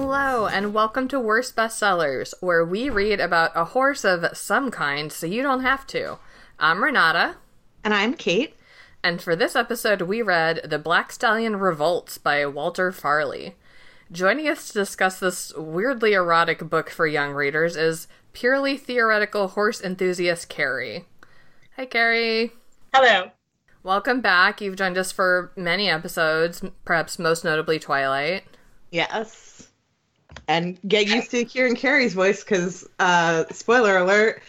Hello, and welcome to Worst Bestsellers, where we read about a horse of some kind so you don't have to. I'm Renata, And I'm Kait. and for this episode, we read The Black Stallion Revolts by Walter Farley. Joining us to discuss this weirdly erotic book for young readers is purely theoretical horse enthusiast Carrie. Hi, Carrie. Hello. Welcome back. You've joined us for many episodes, perhaps most notably Twilight. Yes. And get used to Kieran Carrie's voice because, uh, spoiler alert,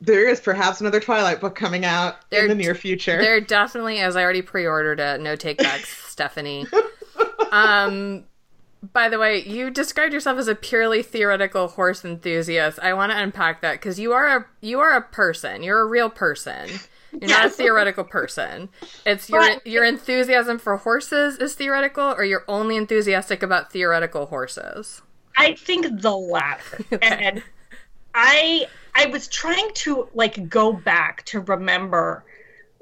there is perhaps another Twilight book coming out There- in the near future. There definitely, as I already pre-ordered it, no takebacks, Stephenie. Um, by the way, you described yourself as a purely theoretical horse enthusiast. I want to unpack that because you are a you are a person. You're a real person. You're not a theoretical person. It's your But- your enthusiasm for horses is theoretical, or you're only enthusiastic about theoretical horses. I think the latter. And I I was trying to like go back to remember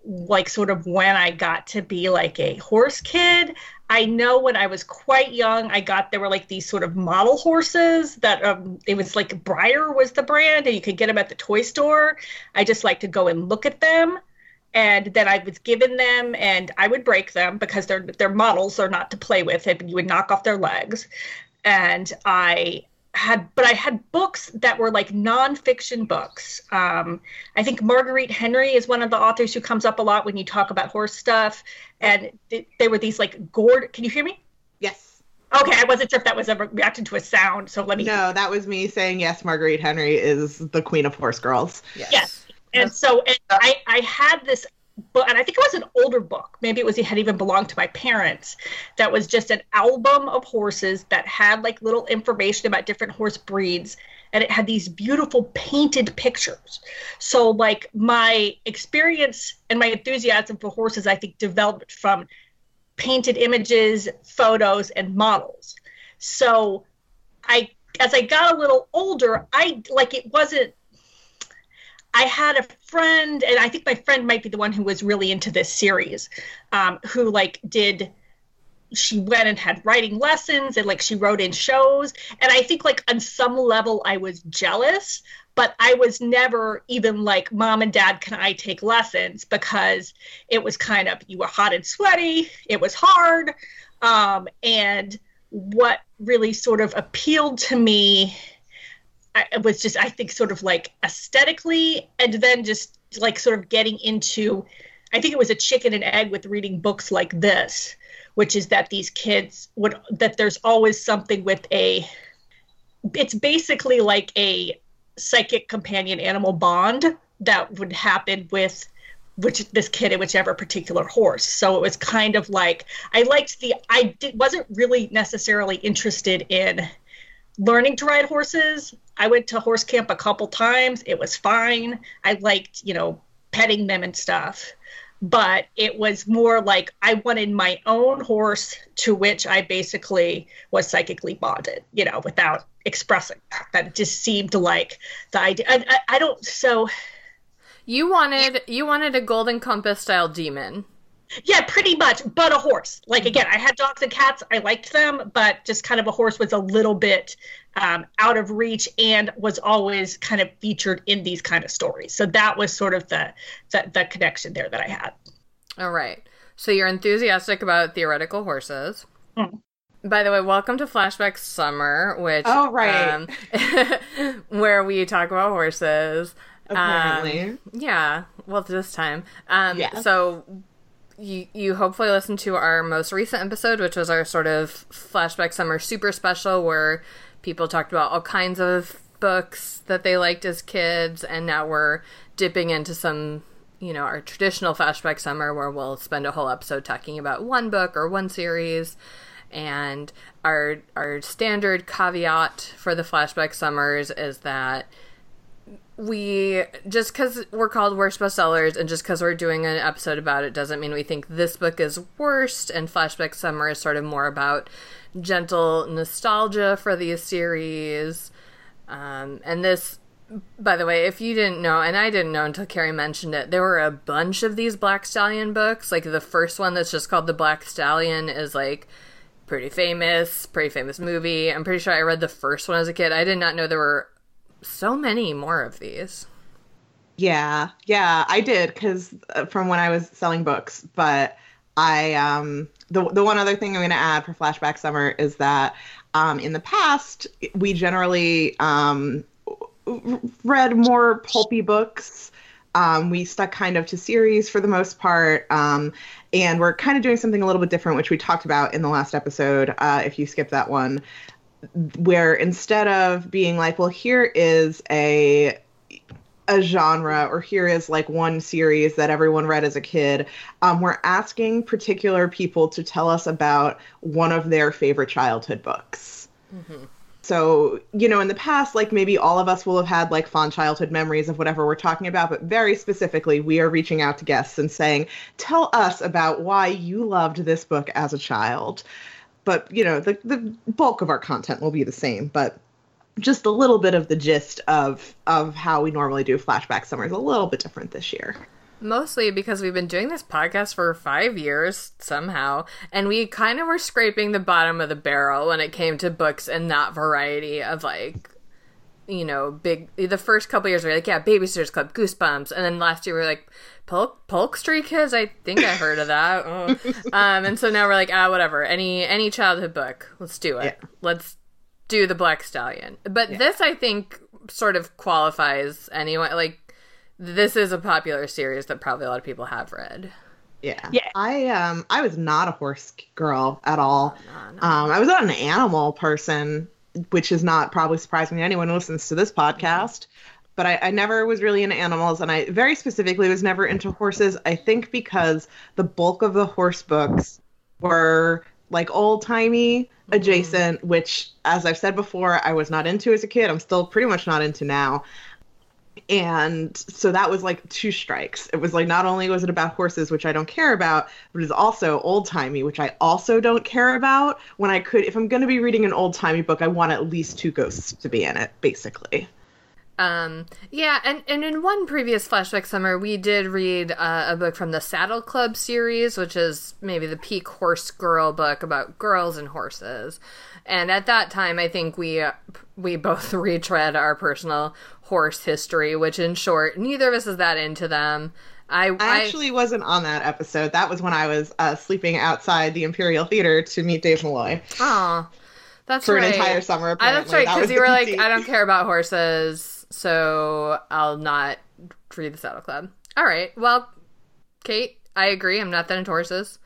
like sort of when I got to be like a horse kid. I know when I was quite young, I got there were like these sort of model horses that um it was like Breyer was the brand and you could get them at the toy store. I just like to go and look at them. And then I was given them and I would break them because they're they're models, they're not to play with. And you would knock off their legs. And I had but I had books that were like nonfiction books. Um, I think Marguerite Henry is one of the authors who comes up a lot when you talk about horse stuff. And th- they were these like gourd. Can you hear me? yes. Okay, I wasn't sure if that was a reaction to a sound. So let me. No, that was me saying yes, Marguerite Henry is the queen of horse girls. Yes. Yes. And so and I I had this book, and I think it was an older book. Maybe it was it had even belonged to my parents. That was just an album of horses that had like little information about different horse breeds, and it had these beautiful painted pictures. So like my experience and my enthusiasm for horses, I think developed from painted images, photos, and models. So I as I got a little older, I like it wasn't I had a friend, and I think my friend might be the one who was really into this series, um, who like did. She went and had writing lessons, and like she rode in shows, and I think like on some level I was jealous, but I was never even like, "Mom and Dad, can I take lessons?" Because it was kind of you were hot and sweaty, it was hard, um, and what really sort of appealed to me it was just I think sort of like aesthetically, and then just like sort of getting into. I think it was a chicken and egg with reading books like this, which is that these kids would that there's always something with a. It's basically like a psychic companion animal bond that would happen with which this kid in whichever particular horse. So it was kind of like I liked the I did, wasn't really necessarily interested in learning to ride horses. I went to horse camp a couple times. It was fine. I liked, you know, petting them and stuff. But it was more like I wanted my own horse to which I basically was psychically bonded, you know, without expressing that. That just seemed like the idea. I, I, I don't, so You wanted you wanted a golden compass style daemon. Yeah, pretty much, but a horse. Like again, I had dogs and cats. I liked them, but just kind of a horse was a little bit um, out of reach and was always kind of featured in these kind of stories. So that was sort of the the, the connection there that I had. All right. So you're enthusiastic about theoretical horses. Mm. By the way, welcome to Flashback Summer, which Oh, right. um, where we talk about horses. Um, Apparently. yeah. Well, this time. Um, Yeah. So you you hopefully listened to our most recent episode, which was our sort of Flashback Summer super special, where people talked about all kinds of books that they liked as kids, and now we're dipping into some you know our traditional flashback summer where we'll spend a whole episode talking about one book or one series. And our our standard caveat for the flashback summers is that we just because we're called worst bestsellers and just because we're doing an episode about it doesn't mean we think this book is worst and flashback summer is sort of more about gentle nostalgia for these series um, and this by the way if you didn't know and i didn't know until carrie mentioned it there were a bunch of these black stallion books like the first one that's just called the black stallion is like pretty famous, pretty famous movie. I'm pretty sure I read the first one as a kid. I did not know there were so many more of these. Yeah, yeah, I did because uh, from when I was selling books. But I, um, the the one other thing I'm going to add for Flashback Summer is that um, in the past we generally um, read more pulpy books. Um, we stuck kind of to series for the most part. Um, and we're kind of doing something a little bit different, which we talked about in the last episode. Uh, if you skip that one, where instead of being like, well, here is a a genre or here is like one series that everyone read as a kid um, we're asking particular people to tell us about one of their favorite childhood books mm-hmm. so you know in the past like maybe all of us will have had like fond childhood memories of whatever we're talking about but very specifically we are reaching out to guests and saying tell us about why you loved this book as a child but you know the, the bulk of our content will be the same but just a little bit of the gist of of how we normally do flashback summers a little bit different this year. Mostly because we've been doing this podcast for five years somehow and we kind of were scraping the bottom of the barrel when it came to books and that variety of like you know big the first couple years we were like yeah babysitters club goosebumps and then last year we were like polk, polk street kids i think i heard of that oh. um and so now we're like ah whatever any any childhood book let's do it yeah. let's do the Black Stallion. But yeah. this, I think, sort of qualifies anyway. Like, this is a popular series that probably a lot of people have read. Yeah. Yeah. I um I was not a horse girl at all. No, no. Um I was not an animal person, which is not probably surprising to anyone who listens to this podcast. But I, I never was really into animals and I very specifically was never into horses. I think because the bulk of the horse books were like old timey mm-hmm. adjacent, which, as I've said before, I was not into as a kid. I'm still pretty much not into now. And so that was like two strikes. It was like not only was it about horses, which I don't care about, but it's also old timey, which I also don't care about. When I could, if I'm going to be reading an old timey book, I want at least two ghosts to be in it, basically. Um, yeah, and, and in one previous flashback summer, we did read uh, a book from the Saddle Club series, which is maybe the peak horse girl book about girls and horses. And at that time, I think we uh, we both retread our personal horse history, which, in short, neither of us is that into them. I, I actually I, wasn't on that episode. That was when I was uh, sleeping outside the Imperial Theater to meet Dave Malloy. Oh, that's right. for right. an entire summer. Apparently. that's right because that you were like, I don't care about horses so I'll not read the Saddle Club. All right. Well, Kait, I agree. I'm not that into horses.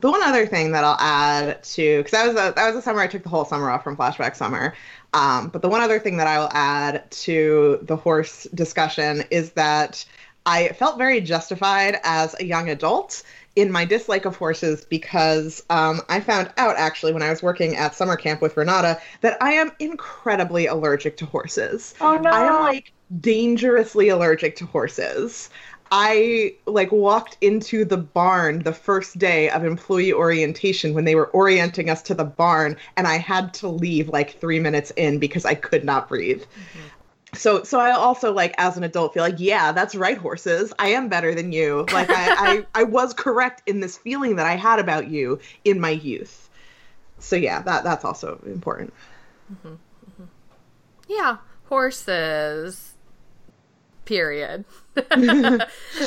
The one other thing that I'll add to, because that was a, that was a summer I took the whole summer off from Flashback Summer. Um, but the one other thing that I will add to the horse discussion is that I felt very justified as a young adult in my dislike of horses because um, I found out actually when I was working at summer camp with Renata that I am incredibly allergic to horses. Oh no! I am like dangerously allergic to horses. I like walked into the barn the first day of employee orientation when they were orienting us to the barn, and I had to leave like three minutes in because I could not breathe. Mm-hmm so so i also like as an adult feel like yeah that's right horses. I am better than you. Like I, I i was correct in this feeling that i had about you in my youth. So yeah that that's also important. Mm-hmm. Mm-hmm. yeah horses period.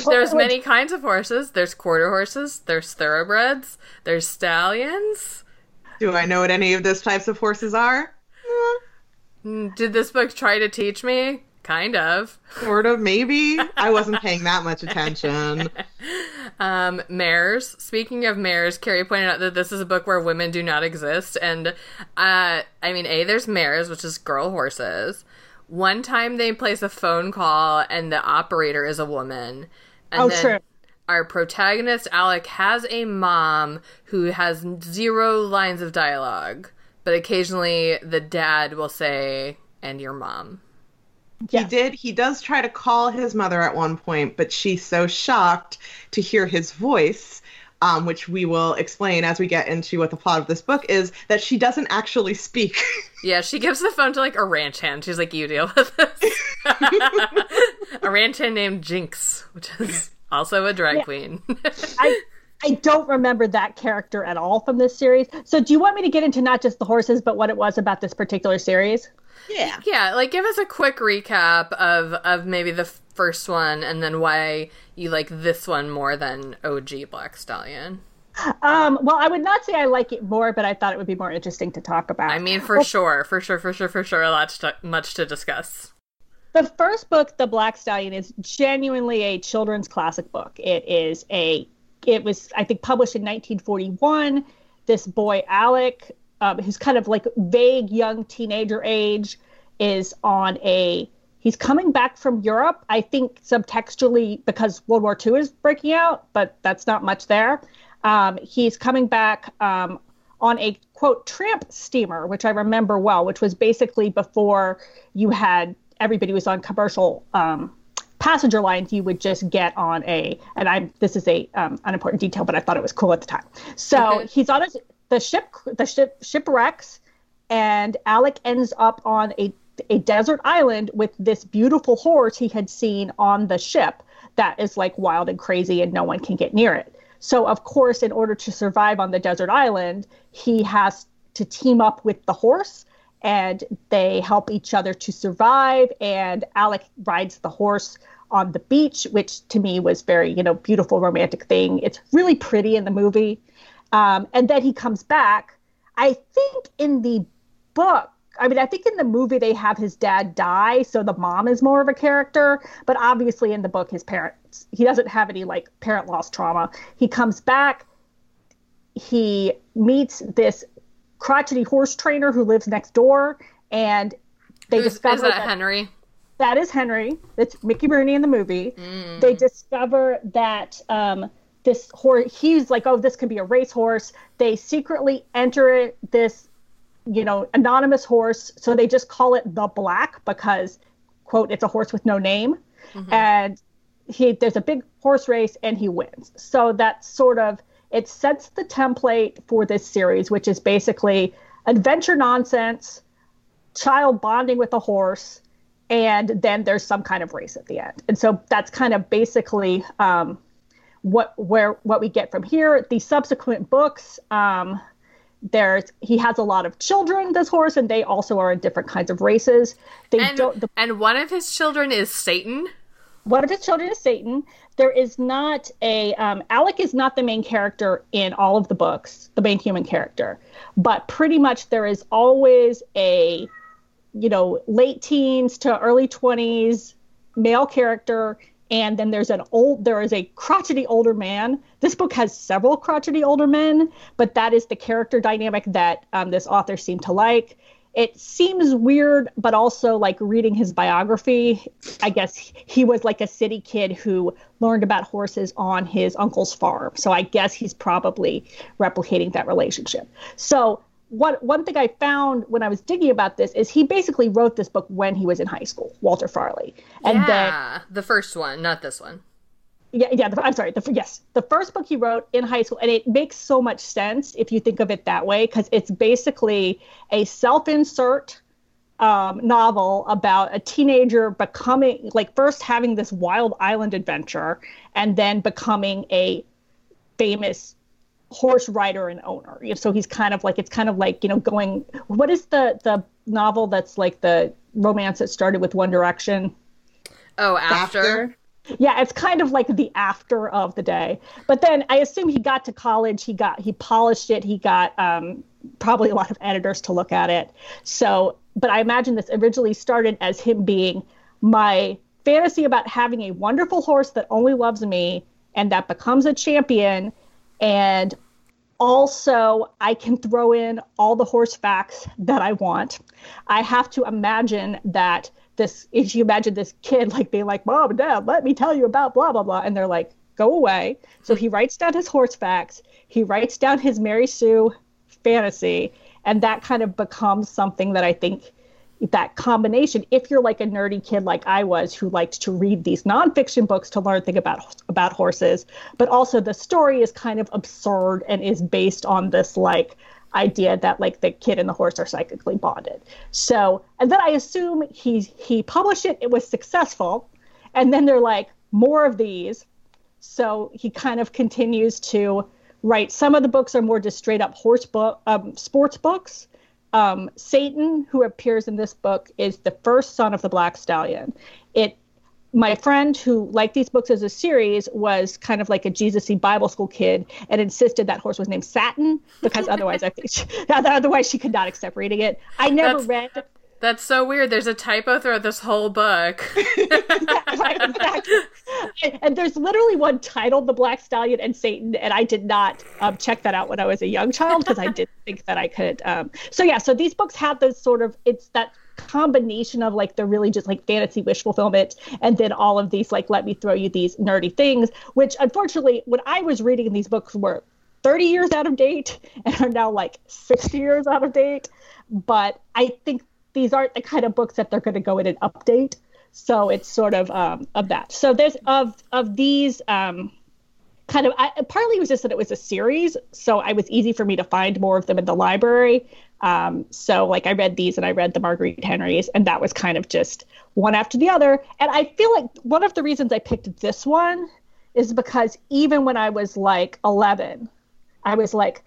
There's many kinds of horses. There's quarter horses there's thoroughbreds there's stallions. Do i know what any of those types of horses are did this book try to teach me? Kind of. Sort of, maybe. I wasn't paying that much attention. um, mares. Speaking of mares, Carrie pointed out that this is a book where women do not exist. And, uh, I mean, A, there's mares, which is girl horses. One time they place a phone call and the operator is a woman. And oh, then true. Our protagonist, Alec, has a mom who has zero lines of dialogue but occasionally the dad will say, and your mom. He did. He does try to call his mother at one point, but she's so shocked to hear his voice, um, which we will explain as we get into what the plot of this book is, that she doesn't actually speak. yeah, she gives the phone to like a ranch hand. She's like, "You deal with this." a ranch hand named Jinx, which is also a drag yeah. queen. I I don't remember that character at all from this series. So, do you want me to get into not just the horses, but what it was about this particular series? Yeah. Yeah, like give us a quick recap of of maybe the first one and then why you like this one more than OG Black Stallion. Um, well, I would not say I like it more, but I thought it would be more interesting to talk about. I mean, for well, sure, for sure, for sure, for sure, a lot to, much to discuss. The first book, The Black Stallion, is genuinely a children's classic book. It is a, it was I think published in 1941. This boy Alec, um, who's kind of like vague young teenager age, is on a he's coming back from Europe. I think subtextually because World War II is breaking out, but that's not much there. Um, he's coming back um, on a quote tramp steamer, which I remember well, which was basically before you had everybody was on commercial um, passenger lines. You would just get on a, and I'm this is a um, unimportant detail, but I thought it was cool at the time. So he's on a, the ship, the ship shipwrecks, and Alec ends up on a a desert island with this beautiful horse he had seen on the ship that is like wild and crazy and no one can get near it. So, of course, in order to survive on the desert island, he has to team up with the horse and they help each other to survive. And Alec rides the horse on the beach, which to me was very, you know, beautiful romantic thing. It's really pretty in the movie. Um, and then he comes back. I think in the book, I mean, I think in the movie they have his dad die, so the mom is more of a character. But obviously, in the book, his parents, he doesn't have any like parent loss trauma. He comes back, he meets this crotchety horse trainer who lives next door, and they Who's, discover is that, that Henry. That is Henry. That's Mickey Rooney in the movie. Mm. They discover that um, this horse, he's like, oh, this could be a racehorse. They secretly enter this you know, anonymous horse. So they just call it the black because, quote, it's a horse with no name. Mm-hmm. And he there's a big horse race and he wins. So that's sort of it sets the template for this series, which is basically adventure nonsense, child bonding with a horse, and then there's some kind of race at the end. And so that's kind of basically um, what where what we get from here. The subsequent books. Um, there's he has a lot of children this horse and they also are in different kinds of races they and, don't the, and one of his children is satan of his children is satan? There is not a um, alec is not the main character in all of the books the main human character. But pretty much there is always a you know late teens to early 20s male character. And then there's an old there is a crotchety older man. This book has several crotchety older men but that is the character dynamic that um, this author seemed to like it seems weird but also like reading his biography i guess he was like a city kid who learned about horses on his uncle's farm. So i guess he's probably replicating that relationship. So one one thing I found when I was digging about this is he basically wrote this book when he was in high school, Walter Farley, and yeah, then the first one, not this one. Yeah, yeah. The, I'm sorry. The yes, the first book he wrote in high school, and it makes so much sense if you think of it that way, because it's basically a self-insert um, novel about a teenager becoming, like, first having this wild island adventure, and then becoming a famous horse rider and owner. So he's kind of like it's kind of like you know going. What is the the novel that's like the romance that started with One Direction? Oh, after. after? Yeah, it's kind of like the after of the day. But then I assume he got to college, he got he polished it, he got um, probably a lot of editors to look at it. So, but I imagine this originally started as him being my fantasy about having a wonderful horse that only loves me and that becomes a champion and also, I can throw in all the horse facts that I want. I have to imagine that this, if you imagine this kid like being like, Mom and Dad, let me tell you about blah, blah, blah. And they're like, go away. So he writes down his horse facts, he writes down his Mary Sue fantasy, and that kind of becomes something that I think that combination if you're like a nerdy kid like i was who liked to read these nonfiction books to learn things about about horses but also the story is kind of absurd and is based on this like idea that like the kid and the horse are psychically bonded so and then i assume he he published it it was successful and then they're like more of these so he kind of continues to right? Some of the books are more just straight up horse book, um, sports books. Um, Satan, who appears in this book, is the first son of the Black Stallion. It my friend who liked these books as a series was kind of like a Jesus-y Bible school kid and insisted that horse was named Satin because otherwise I think she, otherwise she could not accept reading it. I never That's- read That's so weird. There's a typo throughout this whole book. right, exactly. And, and there's literally one titled "The Black Stallion and Satan," and I did not um, check that out when I was a young child because I didn't think that I could. Um, so yeah, so these books have those sort of it's that combination of like the really just like fantasy wish fulfillment and then all of these like let me throw you these nerdy things which unfortunately when i was reading these books were 30 years out of date and are now like 60 years out of date. But i think these aren't the kind of books that they're going to go in and update. So it's sort of um, of that. So there's of of these um, kind of I, partly it was just that it was a series so it was easy for me to find more of them in the library um, so like i read these and i read the marguerite henrys and that was kind of just one after the other and i feel like one of the reasons i picked this one is because even when i was like 11 i was like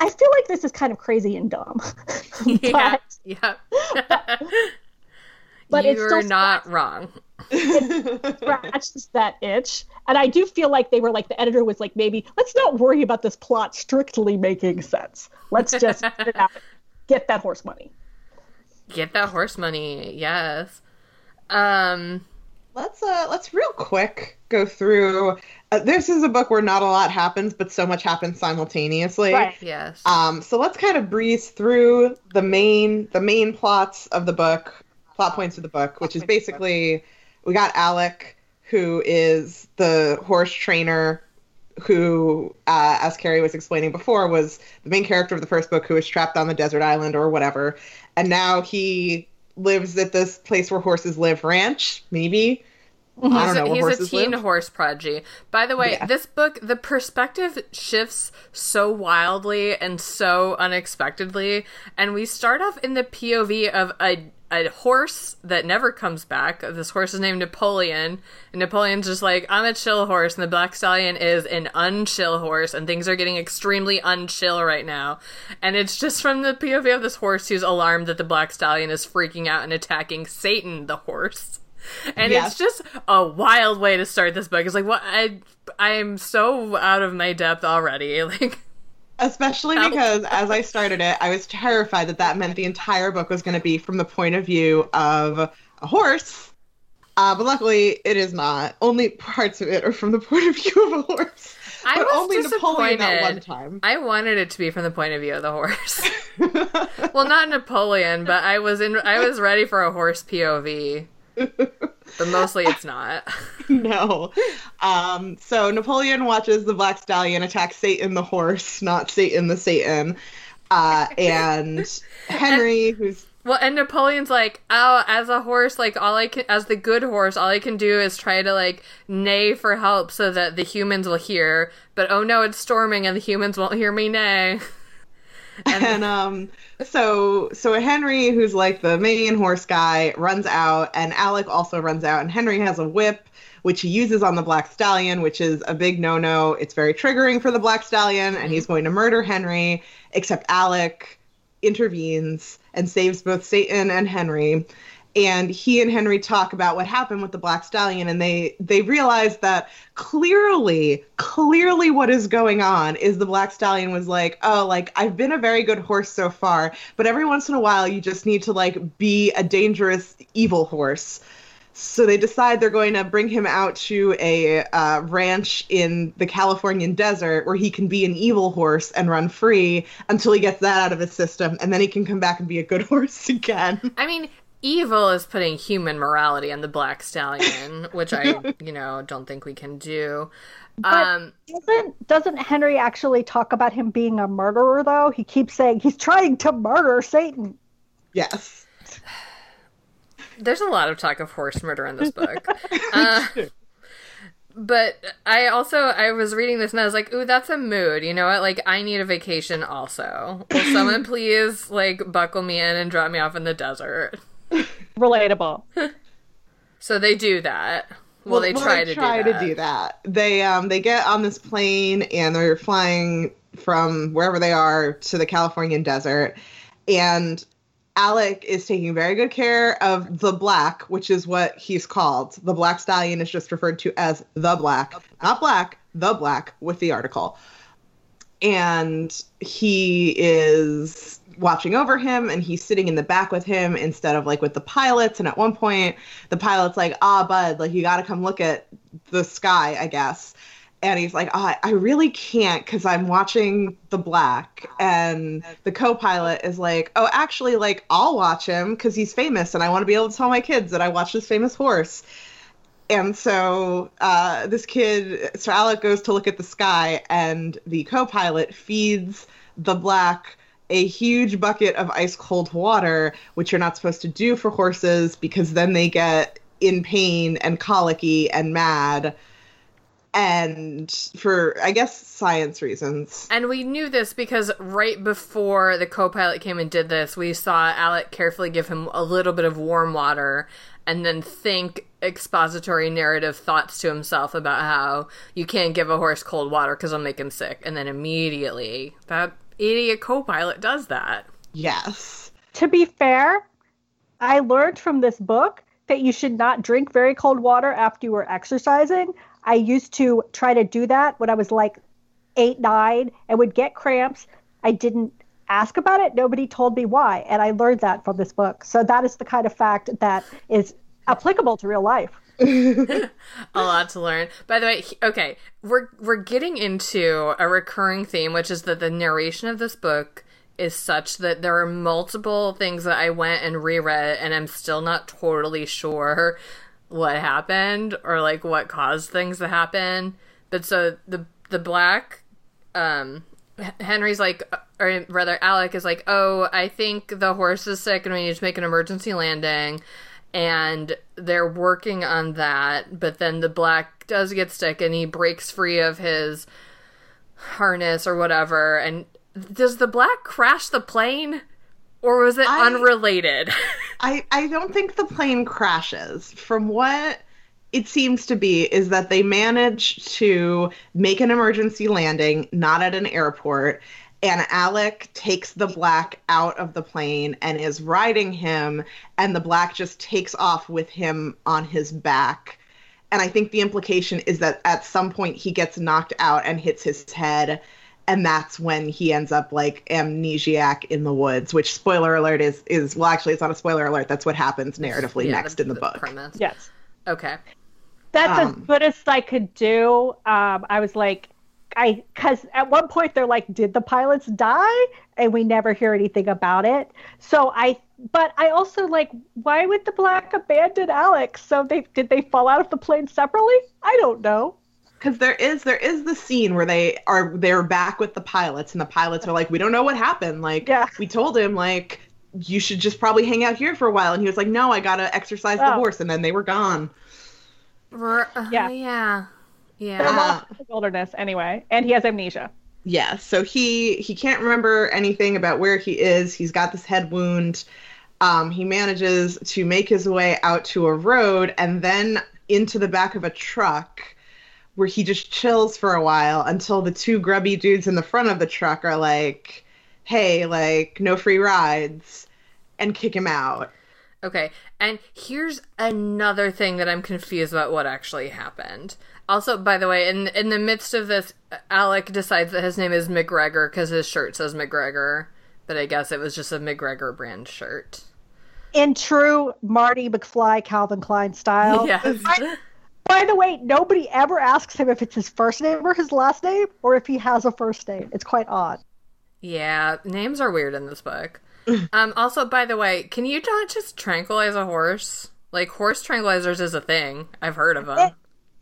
i feel like this is kind of crazy and dumb but, yeah. but you're were still not wrong. scratches that itch. And I do feel like they were like the editor was like maybe let's not worry about this plot strictly making sense. Let's just it out, get that horse money. Get that horse money. Yes. Um. let's uh let's real quick go through uh, this is a book where not a lot happens but so much happens simultaneously Right. Yes. um so let's kind of breeze through the main the main plots of the book plot points of the book which is basically we got alec who is the horse trainer who uh, as carrie was explaining before was the main character of the first book who was trapped on the desert island or whatever and now he lives at this place where horses live ranch maybe I don't know a, he's a teen live. horse prodigy. By the way, Yeah. this book, the perspective shifts so wildly and so unexpectedly, and we start off in the POV of a a horse that never comes back. This horse is named Napoleon, and Napoleon's just like, I'm a chill horse, and the Black Stallion is an unchill horse, and things are getting extremely unchill right now. And it's just from the POV of this horse who's alarmed that the Black Stallion is freaking out and attacking Satan, the horse. And Yes. it's just a wild way to start this book. It's like what I I am so out of my depth already. Like Especially because as I started it, I was terrified that that meant the entire book was going to be from the point of view of a horse. Uh, but luckily, it is not. Only parts of it are from the point of view of a horse. I but was only Napoleon that one time. I wanted it to be from the point of view of the horse. well, not Napoleon, but I was in I was ready for a horse POV. But mostly it's not. no. Um, so Napoleon watches the Black Stallion attack Satan the horse, not Satan the Satan. Uh, and Henry, who's Well, and Napoleon's like, oh, as a horse, like all I can, as the good horse, all I can do is try to like neigh for help so that the humans will hear. But oh no, it's storming and the humans won't hear me neigh. And um so so henry who's like the main horse guy runs out and alec also runs out and henry has a whip which he uses on the black stallion which is a big no-no. It's very triggering for the black stallion and he's going to murder henry except alec intervenes and saves both satan and henry and he and henry talk about what happened with the black stallion and they they realize that clearly clearly what is going on is the black stallion was like oh like i've been a very good horse so far but every once in a while you just need to like be a dangerous evil horse so they decide they're going to bring him out to a uh, ranch in the Californian desert where he can be an evil horse and run free until he gets that out of his system, and then he can come back and be a good horse again. I mean, evil is putting human morality on the black stallion, which I, you know, don't think we can do. Um, Doesn't doesn't Henry actually talk about him being a murderer though? He keeps saying he's trying to murder Satan. Yes. there's a lot of talk of horse murder in this book. Uh, but I also I was reading this and I was like, "Ooh, that's a mood." You know what? Like I need a vacation also. Will someone please like buckle me in and drop me off in the desert? Relatable. So they do that. Well, they try to try do to that. do that. They um they get on this plane and they're flying from wherever they are to the Californian desert, and Alec is taking very good care of the black, which is what he's called. The black stallion is just referred to as the black, not black, the black with the article. And he is watching over him and he's sitting in the back with him instead of like with the pilots. And at one point, the pilot's like, ah, bud, like you got to come look at the sky, I guess. And he's like, oh, I really can't because I'm watching the black. And the co pilot is like, oh, actually, like, I'll watch him because he's famous and I want to be able to tell my kids that I watch this famous horse. And so uh, this kid, so Alec goes to look at the sky, and the co pilot feeds the black a huge bucket of ice cold water, which you're not supposed to do for horses because then they get in pain and colicky and mad. And for, I guess, science reasons. And we knew this because right before the co pilot came and did this, we saw Alec carefully give him a little bit of warm water and then think expository narrative thoughts to himself about how you can't give a horse cold water because it'll make him sick. And then immediately, that idiot co pilot does that. Yes. To be fair, I learned from this book that you should not drink very cold water after you were exercising. I used to try to do that when I was like eight, nine, and would get cramps. I didn't ask about it. Nobody told me why. And I learned that from this book. So that is the kind of fact that is applicable to real life. a lot to learn. By the way, okay, we're we're getting into a recurring theme, which is that the narration of this book is such that there are multiple things that I went and reread, and I'm still not totally sure what happened or like what caused things to happen. But so the the black, um, Henry's like, or rather, Alec is like, oh, I think the horse is sick, and we need to make an emergency landing and they're working on that but then the black does get sick and he breaks free of his harness or whatever and does the black crash the plane or was it I- unrelated I, I don't think the plane crashes. From what it seems to be, is that they manage to make an emergency landing, not at an airport, and Alec takes the black out of the plane and is riding him, and the black just takes off with him on his back. And I think the implication is that at some point he gets knocked out and hits his head, and that's when he ends up like amnesiac in the woods. Which spoiler alert is is well, actually, it's not a spoiler alert. That's what happens narratively Yeah, next in the, book. premise Yes. okay That's Um, as good as I could do. Um, I was like, I because at one point they're like, did the pilots die? And we never hear anything about it. So I, but I also like, why would the black abandon Alex? So they did they fall out of the plane separately? I don't know. because there is there is the scene where they are they're back with the pilots and the pilots are like we don't know what happened like Yeah. we told him like you should just probably hang out here for a while and he was like no i gotta exercise the Oh. horse and then they were gone R- uh, Yeah. Yeah. They're yeah lost in the wilderness anyway, and he has amnesia. yeah so he he can't remember anything about where he is. He's got this head wound. Um, he manages to make his way out to a road and then into the back of a truck where he just chills for a while until the two grubby dudes in the front of the truck are like hey like no free rides and kick him out. Okay, and here's another thing that I'm confused about what actually happened. Also, by the way, in in the midst of this, Alec decides that his name is McGregor because his shirt says McGregor, but I guess it was just a McGregor brand shirt. In true Marty McFly Calvin Klein style. yes. By the way, nobody ever asks him if it's his first name or his last name, or if he has a first name. It's quite odd. Yeah, names are weird in this book. um, also, by the way, can you not just tranquilize a horse? Like, horse tranquilizers is a thing. I've heard of them. It-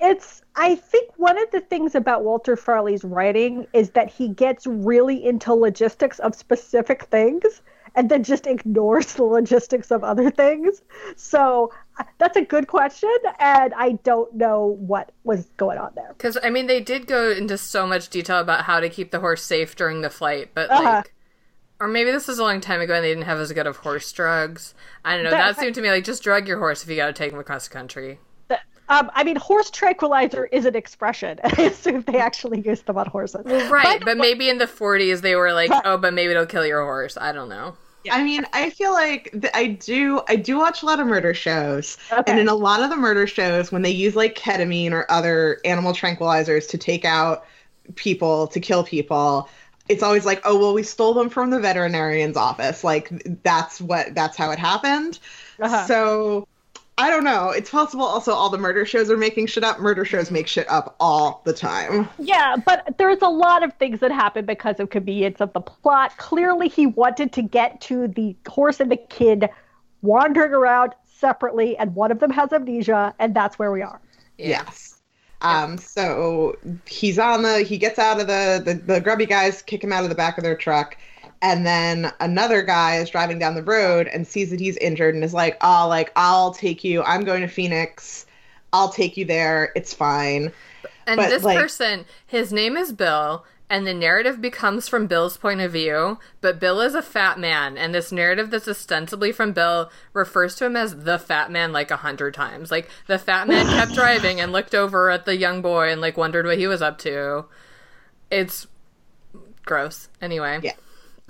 It's, I think, one of the things about Walter Farley's writing is that he gets really into logistics of specific things and then just ignores the logistics of other things. So uh, that's a good question, and I don't know what was going on there. Because, I mean, they did go into so much detail about how to keep the horse safe during the flight, but, Uh-huh. like, or maybe this was a long time ago and they didn't have as good of horse drugs. I don't know. That- That, seemed to me like just drug your horse if you got to take him across the country. That- Um, I mean, horse tranquilizer is an expression. I assume they actually use them on horses. Right, but maybe in the 40s they were like, oh, but maybe it'll kill your horse. I don't know. I mean, I feel like th- I do. I do watch a lot of murder shows, Okay. and in a lot of the murder shows, when they use like ketamine or other animal tranquilizers to take out people to kill people, it's always like, oh well, we stole them from the veterinarian's office. Like that's what that's how it happened. Uh-huh. So I don't know. It's possible. Also, all the murder shows are making shit up. Murder shows make shit up all the time. Yeah, but there's a lot of things that happen because of convenience of the plot. Clearly, he wanted to get to the horse and the kid wandering around separately, and one of them has amnesia, and that's where we are. Yes. Um, so he's on the he gets out of the, the the grubby guys kick him out of the back of their truck and then another guy is driving down the road and sees that he's injured and is like, "Oh, like I'll take you. I'm going to Phoenix. I'll take you there. It's fine." And But, this like- person, his name is Bill, and the narrative becomes from Bill's point of view, but Bill is a fat man, and this narrative that's ostensibly from Bill refers to him as the fat man like a hundred times. Like, the fat man kept driving and looked over at the young boy and, like, wondered what he was up to. It's gross. Anyway. Yeah.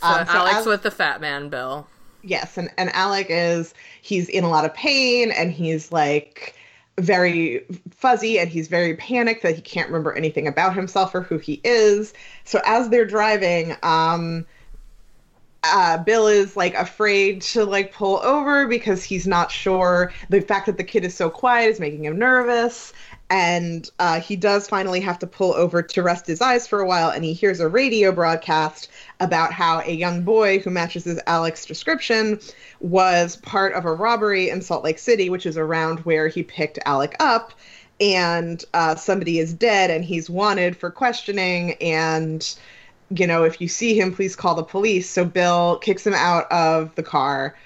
So, Um, so Alex with the fat man, Bill. Yes, and and Alec is he's in a lot of pain and he's like very fuzzy and he's very panicked that he can't remember anything about himself or who he is. So as they're driving, um uh, Bill is like afraid to like pull over because he's not sure. The fact that the kid is so quiet is making him nervous. And uh, he does finally have to pull over to rest his eyes for a while. And he hears a radio broadcast about how a young boy who matches his Alex description was part of a robbery in Salt Lake City, which is around where he picked Alec up. And uh, somebody is dead and he's wanted for questioning. And you know, if you see him, please call the police. So Bill kicks him out of the car.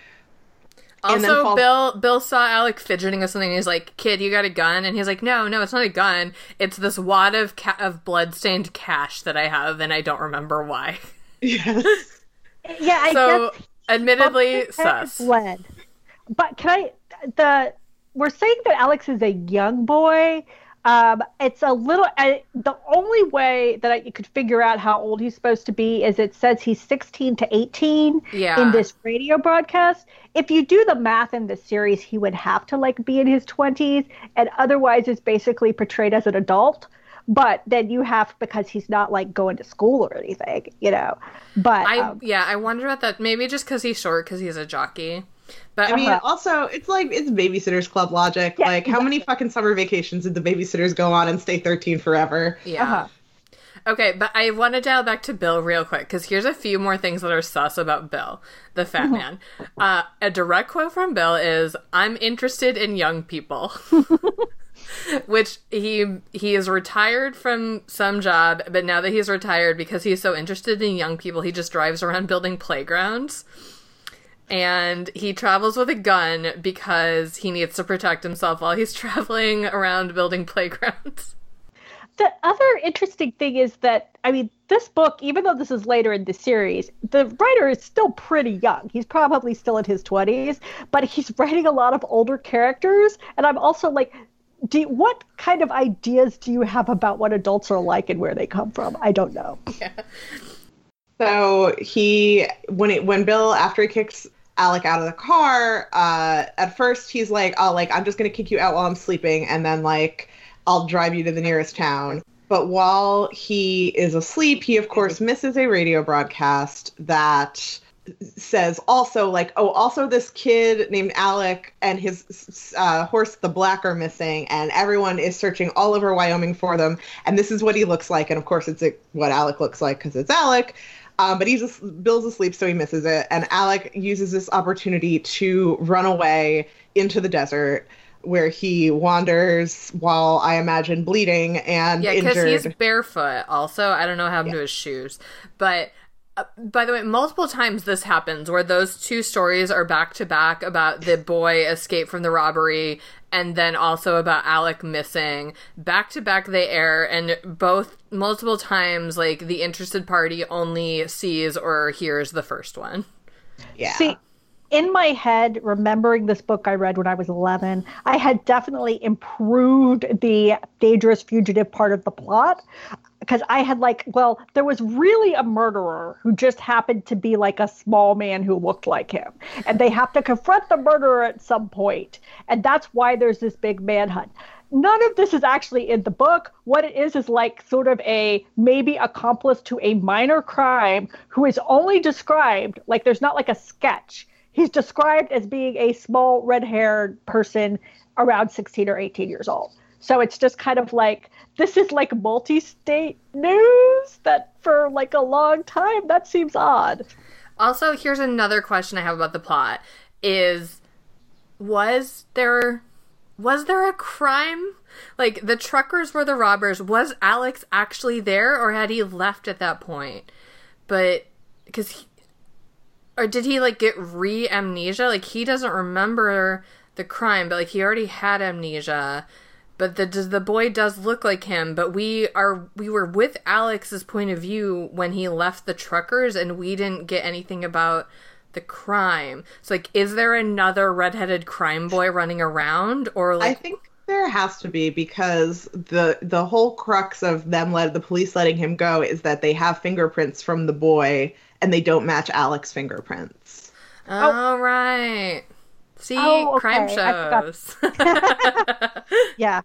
Also, fall- Bill Bill saw Alec fidgeting with something. And he's like, "Kid, you got a gun?" And he's like, "No, no, it's not a gun. It's this wad of ca- of bloodstained cash that I have, and I don't remember why." Yes. Yeah, I so, guess admittedly, Pumpkinhead sus. Bled. But can I the we're saying that Alex is a young boy. Um, it's a little. I, the only way that I could figure out how old he's supposed to be is it says he's 16 to 18 Yeah. in this radio broadcast. If you do the math in this series, he would have to like be in his 20s, and otherwise is basically portrayed as an adult. But then you have because he's not like going to school or anything, you know. But I um, yeah, I wonder about that. Maybe just because he's short, because he's a jockey. But I mean, Uh-huh. also, it's like it's Babysitters Club logic. Yeah, like, how many fucking summer vacations did the babysitters go on and stay 13 forever? yeah. uh-huh. Okay, but I want to dial back to Bill real quick because here's a few more things that are sus about Bill, the fat man. Uh, a direct quote from Bill is, "I'm interested in young people," which he he is retired from some job, but now that he's retired, because he's so interested in young people, he just drives around building playgrounds. And he travels with a gun because he needs to protect himself while he's traveling around building playgrounds. The other interesting thing is that, I mean, this book, even though this is later in the series, the writer is still pretty young. He's probably still in his 20s, but he's writing a lot of older characters. And I'm also like, do what kind of ideas do you have about what adults are like and where they come from? I don't know. So he, when it, when Bill, after he kicks Alec out of the car, uh, at first he's like, "Oh, like I'm just gonna kick you out while I'm sleeping, and then like I'll drive you to the nearest town." But while he is asleep, he of course misses a radio broadcast that says also like, "Oh, also this kid named Alec and his uh, horse, the Black, are missing, and everyone is searching all over Wyoming for them, and this is what he looks like." And of course, it's uh, what Alec looks like because it's Alec. Um, but he's just, Bill's asleep, so he misses it. And Alec uses this opportunity to run away into the desert, where he wanders while I imagine bleeding and Yeah, because he's barefoot. Also, I don't know what happened to his shoes, but. Uh, by the way, multiple times this happens where those two stories are back to back about the boy escape from the robbery and then also about Alec missing. Back to back they air and both multiple times like the interested party only sees or hears the first one. yeah. See, in my head, remembering this book I read when I was 11, I had definitely improved the dangerous fugitive part of the plot because I had like, well, there was really a murderer who just happened to be like a small man who looked like him. And they have to confront the murderer at some point. And that's why there's this big manhunt. None of this is actually in the book. What it is is like sort of a maybe accomplice to a minor crime who is only described like there's not like a sketch. He's described as being a small red haired person around 16 or 18 years old. So it's just kind of like this is like multi-state news that for like a long time that seems odd. Also, here's another question I have about the plot is was there was there a crime? Like the truckers were the robbers. Was Alex actually there or had he left at that point? But cuz or did he like get re amnesia? Like he doesn't remember the crime, but like he already had amnesia but the the boy does look like him but we are we were with alex's point of view when he left the truckers and we didn't get anything about the crime so like is there another redheaded crime boy running around or like I think there has to be because the the whole crux of them let the police letting him go is that they have fingerprints from the boy and they don't match Alex's fingerprints. all right See, Oh, crime okay, I shows. Yeah.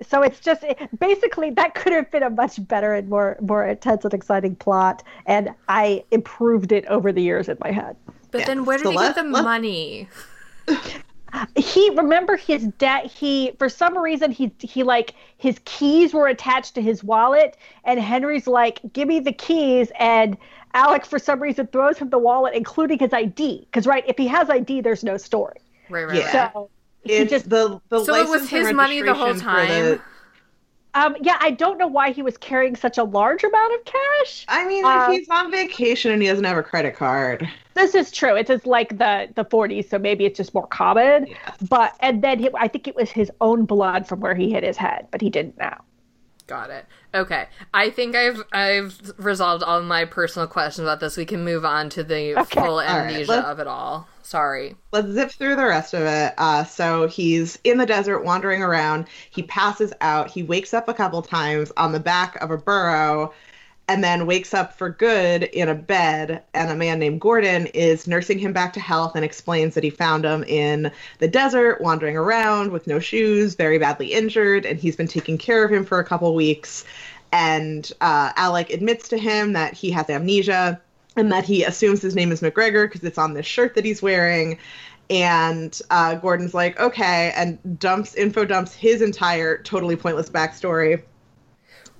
So it's just it, basically that could have been a much better and more more intense and exciting plot, and I improved it over the years in my head. but Yeah. then where did So he get the let- money? he remember his dad he for some reason he he like his keys were attached to his wallet and henry's like give me the keys and alec for some reason throws him the wallet including his id because right if he has id there's no story Right, right, Yeah. right. so he It's just the the So it was his money the whole registration the- time? um yeah i don't know why he was carrying such a large amount of cash I mean, Uh, if he's on vacation and he doesn't have a credit card, this is true it's just like the the 40s so maybe it's just more common Yes. but and then he, i think it was his own blood from where he hit his head but he didn't know. Got it. Okay. I think I've I've resolved all my personal questions about this. We can move on to the Okay. full amnesia let's- of it all. Sorry. let's zip through the rest of it. Uh, so he's in the desert wandering around. He passes out. He wakes up a couple times on the back of a burro and then wakes up for good in a bed. And a man named Gordon is nursing him back to health and explains that he found him in the desert, wandering around with no shoes, very badly injured. And he's been taking care of him for a couple weeks. And uh, Alec admits to him that he has amnesia and that he assumes his name is McGregor because it's on this shirt that he's wearing. And uh, Gordon's like, okay, and dumps info dumps his entire totally pointless backstory.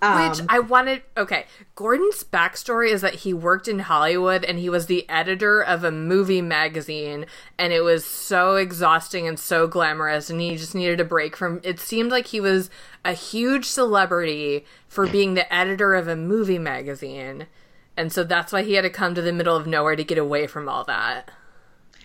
Which Um, I wanted. Okay, Gordon's backstory is that he worked in Hollywood and he was the editor of a movie magazine, and it was so exhausting and so glamorous, and he just needed a break from. It seemed like he was a huge celebrity for being the editor of a movie magazine, and so that's why he had to come to the middle of nowhere to get away from all that.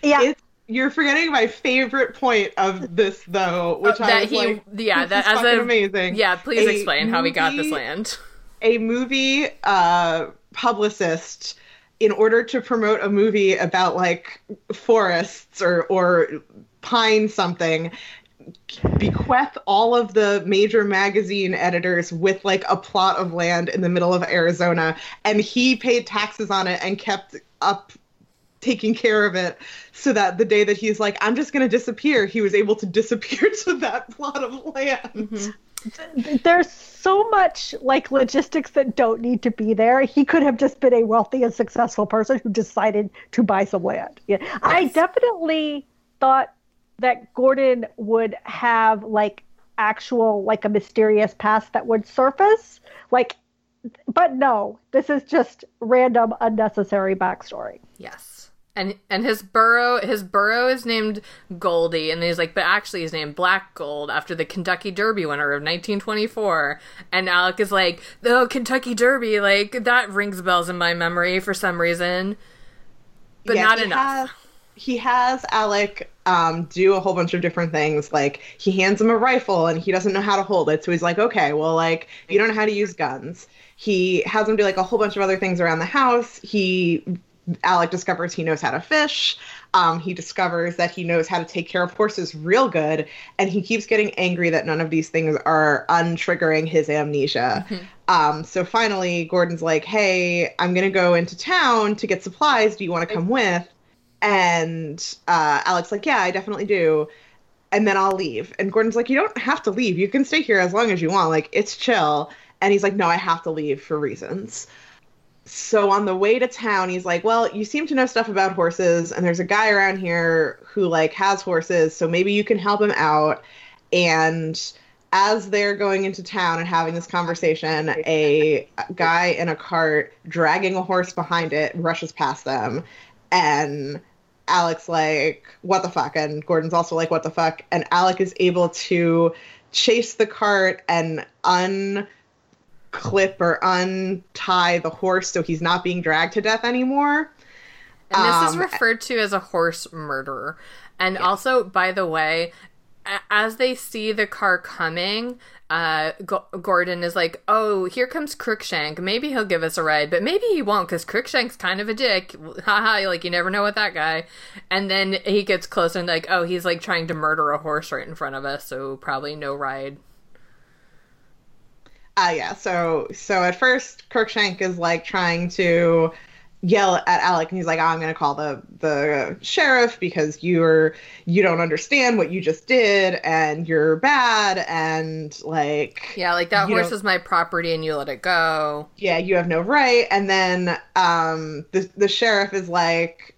yeah it's, you're forgetting my favorite point of this, though, which I Oh, that was he, like, yeah, this that is as a amazing. Yeah, please A explain how we got this land. a movie uh, publicist in order to promote a movie about like forests or or pine something bequeath all of the major magazine editors with like a plot of land in the middle of Arizona and he paid taxes on it and kept up taking care of it so that the day that he's like I'm just going to disappear he was able to disappear to that plot of land. Mm-hmm. there's so much like logistics that don't need to be there. He could have just been a wealthy and successful person who decided to buy some land. Yeah. I definitely thought that Gordon would have like actual like a mysterious past that would surface. Like but no, this is just random unnecessary backstory. Yes. And and his burro his burro is named Goldie and he's like but actually he's named Black Gold after the Kentucky Derby winner of 1924 and Alec is like the Kentucky Derby like that rings bells in my memory for some reason but Yeah, not he enough. He has Alec um, do a whole bunch of different things. Like he hands him a rifle and he doesn't know how to hold it, so he's like, "Okay, well, like you don't know how to use guns." He has him do like a whole bunch of other things around the house. He Alec discovers he knows how to fish. Um, he discovers that he knows how to take care of horses real good, and he keeps getting angry that none of these things are untriggering his amnesia. Mm-hmm. Um, so finally, Gordon's like, "Hey, I'm gonna go into town to get supplies. Do you want to come with?" And uh, Alec's like, "Yeah, I definitely do." And then I'll leave. And Gordon's like, "You don't have to leave. You can stay here as long as you want. Like, it's chill." And he's like, "No, I have to leave for reasons." so on the way to town he's like well you seem to know stuff about horses and there's a guy around here who like has horses so maybe you can help him out and as they're going into town and having this conversation a guy in a cart dragging a horse behind it rushes past them and Alec's like what the fuck and Gordon's also like what the fuck and Alec is able to chase the cart and unclip or untie the horse so he's not being dragged to death anymore. And this um, is referred to as a horse murderer. And yeah. also, by the way, as they see the car coming, uh, G- Gordon is like, "Oh, here comes Crookshank. Maybe he'll give us a ride, but maybe he won't because Crookshank's kind of a dick. Haha, like you never know with that guy." And then he gets closer and like, "Oh, he's like trying to murder a horse right in front of us, so probably no ride." Uh, yeah. So so at first, Crookshank is like trying to yell at Alec, and he's like, oh, "I'm going to call the the sheriff because you're you don't understand what you just did, and you're bad, and like yeah, like that horse is my property, and you let it go. Yeah, you have no right." And then um, the the sheriff is like.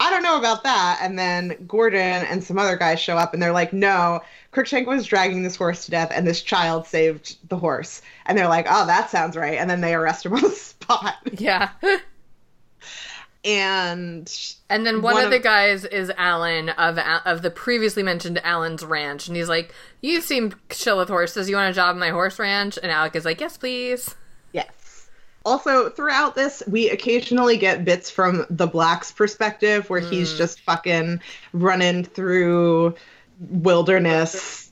I don't know about that. And then Gordon and some other guys show up and they're like, no, Crookshank was dragging this horse to death and this child saved the horse and they're like, "Oh, that sounds right," and then they arrest him on the spot. Yeah. and and then one, one of, of, the guys is Alan of of the previously mentioned Alan's ranch, and he's like, "You seem chill with horses. You want a job in my horse ranch?" And Alec is like, "Yes, please." Yes. Also, throughout this, we occasionally get bits from the black's perspective, where mm. he's just fucking running through wilderness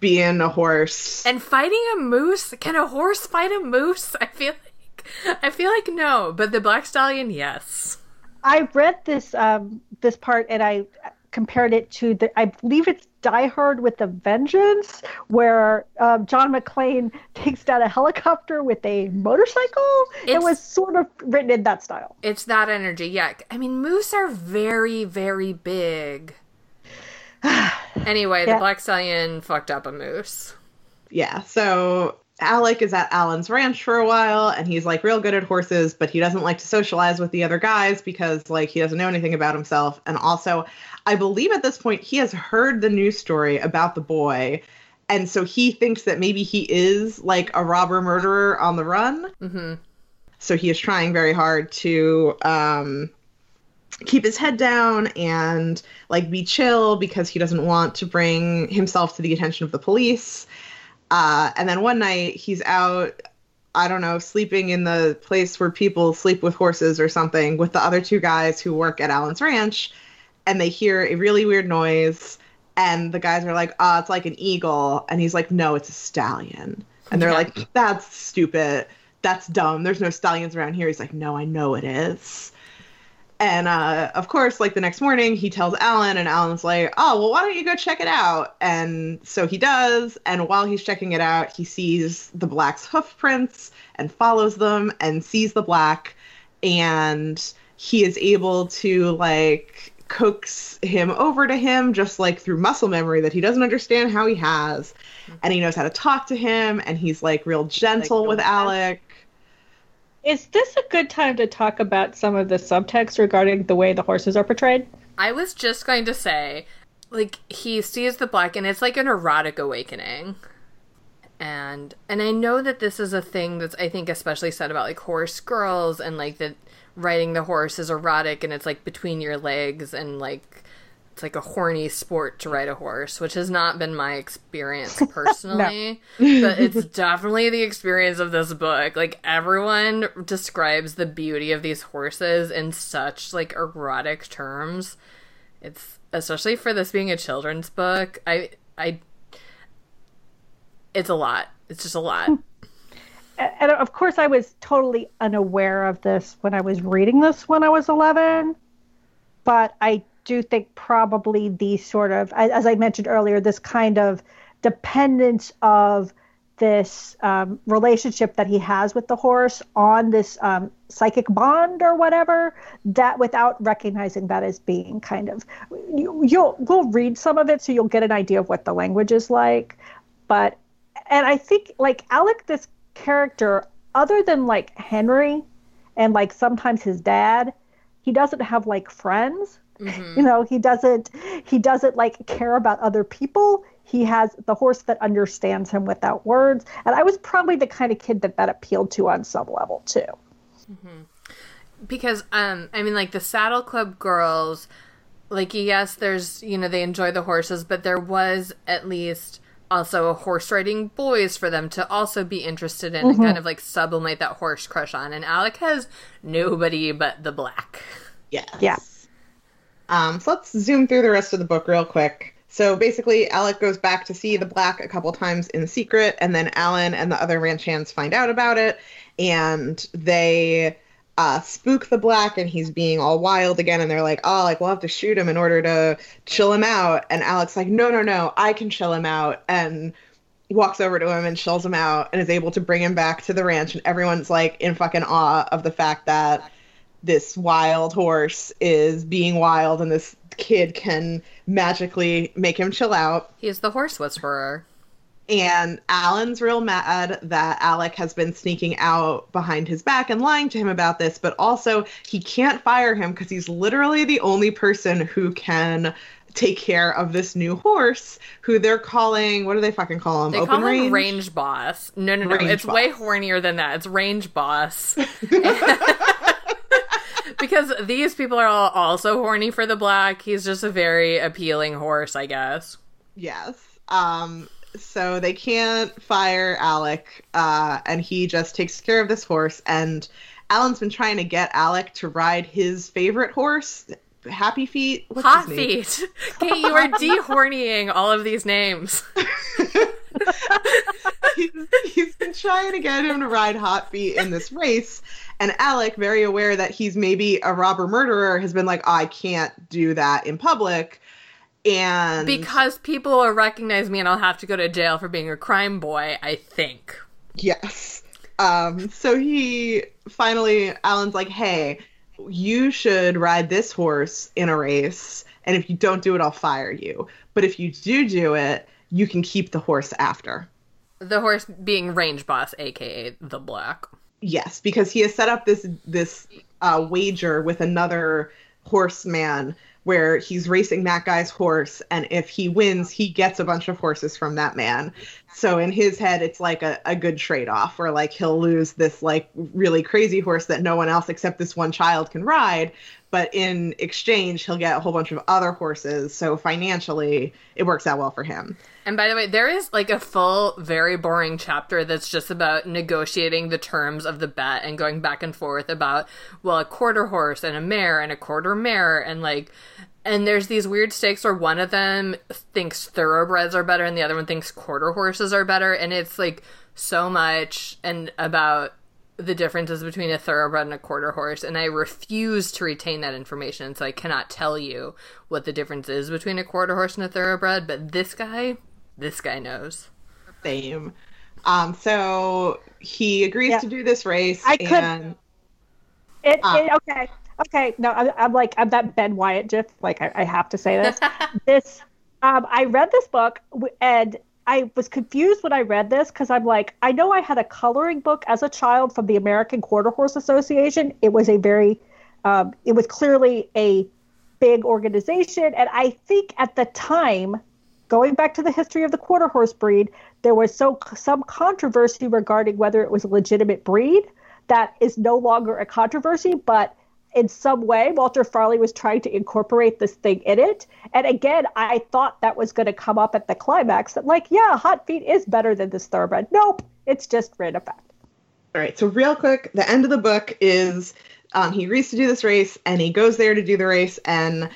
being a horse and fighting a moose. Can a horse fight a moose? I feel like I feel like no, but the black stallion, yes. I read this um, this part and I compared it to the I believe it's Die Hard with a Vengeance, where um, John McClane takes down a helicopter with a motorcycle. It's, it was sort of written in that style. It's that energy, yeah. I mean, moose are very, very big. anyway, yeah. the black stallion fucked up a moose. Yeah, so Alec is at Alan's ranch for a while and he's like real good at horses, but he doesn't like to socialize with the other guys because like he doesn't know anything about himself. And also, I believe at this point he has heard the news story about the boy. And so he thinks that maybe he is like a robber murderer on the run. Mm-hmm. So he is trying very hard to um, keep his head down and like be chill because he doesn't want to bring himself to the attention of the police. Uh, and then one night he's out, I don't know, sleeping in the place where people sleep with horses or something with the other two guys who work at Alan's ranch, and they hear a really weird noise. And the guys are like, "Oh, it's like an eagle," and he's like, "No, it's a stallion." And they're yeah. like, "That's stupid. That's dumb. There's no stallions around here." He's like, "No, I know it is." And uh, of course, like the next morning, he tells Alan, and Alan's like, "Oh, well, why don't you go check it out?" And so he does. And while he's checking it out, he sees the black's hoof prints and follows them and sees the black, and he is able to like coax him over to him just like through muscle memory that he doesn't understand how he has, and he knows how to talk to him, and he's like real gentle like, with Alec is this a good time to talk about some of the subtext regarding the way the horses are portrayed? I was just going to say, like, he sees the black and it's like an erotic awakening. And and I know that this is a thing that's I think especially said about like horse girls and like that riding the horse is erotic and it's like between your legs and like it's like a horny sport to ride a horse, which has not been my experience personally, but it's definitely the experience of this book. Like everyone describes the beauty of these horses in such like erotic terms. It's especially for this being a children's book. I I it's a lot. It's just a lot. and of course, I was totally unaware of this when I was reading this when I was 11. But I do think probably the sort of, as I mentioned earlier, this kind of dependence of this um, relationship that he has with the horse on this um, psychic bond or whatever that without recognizing that as being kind of you, you'll we'll read some of it so you'll get an idea of what the language is like. But and i think like alec this character other than like henry and like sometimes his dad he doesn't have like friends mm-hmm. you know he doesn't he doesn't like care about other people. He has the horse that understands him without words. And i was probably the kind of kid that that appealed to on some level too. Mm-hmm. because um i mean like the saddle club girls like yes there's you know they enjoy the horses but there was at least also a horse riding boys for them to also be interested in mm-hmm. and kind of like sublimate that horse crush on. And alec has nobody but the black. Yeah yeah um so let's zoom through the rest of the book real quick so basically, Alec goes back to see the black a couple times in secret, and then Alan and the other ranch hands find out about it, and they uh, spook the black, and he's being all wild again. And they're like, "Oh, like we'll have to shoot him in order to chill him out." And Alec's like, "No, no, no, I can chill him out." And walks over to him and chills him out, and is able to bring him back to the ranch. And everyone's like in fucking awe of the fact that this wild horse is being wild, and this kid can magically make him chill out. He's the horse whisperer. And Alan's real mad that Alec has been sneaking out behind his back and lying to him about this, but also he can't fire him because he's literally the only person who can take care of this new horse who they're calling what do they fucking call him they open call range him range boss no no no range it's boss. way hornier than that it's range boss because these people are all also horny for the black. He's just a very appealing horse, I guess. Yes. Um so they can't fire Alec, uh, and he just takes care of this horse. And Alan's been trying to get Alec to ride his favorite horse, Happy Feet. What's Hot Feet. Kait, you are dehornying all of these names. he's, he's been trying to get him to ride Hot Feet in this race, and Alec, very aware that he's maybe a robber murderer, has been like, I can't do that in public. And because people will recognize me and I'll have to go to jail for being a crime boy, I think. Yes. Um, so he finally, Alan's like, hey, you should ride this horse in a race. And if you don't do it, I'll fire you. But if you do do it, you can keep the horse after. The horse being range boss, aka the black. Yes, because he has set up this this uh, wager with another horseman where he's racing that guy's horse, and if he wins, he gets a bunch of horses from that man. So in his head, it's like a, a good trade off, where like he'll lose this like really crazy horse that no one else except this one child can ride, but in exchange, he'll get a whole bunch of other horses. So financially, it works out well for him. And by the way, there is like a full, very boring chapter that's just about negotiating the terms of the bet and going back and forth about, well, a quarter horse and a mare and a quarter mare. And like, and there's these weird stakes where one of them thinks thoroughbreds are better and the other one thinks quarter horses are better. And it's like so much and about the differences between a thoroughbred and a quarter horse, and I refuse to retain that information, so I cannot tell you what the difference is between a quarter horse and a thoroughbred. But this guy this guy knows. Same. Um, so he agrees yeah. to do this race. I and, could. It, uh, it, okay. Okay. No, I'm, I'm, like I'm that Ben Wyatt gif. Like I, I have to say this. this. Um, I read this book and I was confused when I read this because I'm like, I know I had a coloring book as a child from the American Quarter Horse Association. It was a very, um, it was clearly a big organization, and I think at the time going back to the history of the quarter horse breed, there was so some controversy regarding whether it was a legitimate breed. That is no longer a controversy, but in some way, Walter Farley was trying to incorporate this thing in it. And again, I thought that was going to come up at the climax that, like, yeah, Hot Feet is better than this thoroughbred. Nope, it's just random fact. All right, so real quick, the end of the book is um, he agrees to do this race and he goes there to do the race and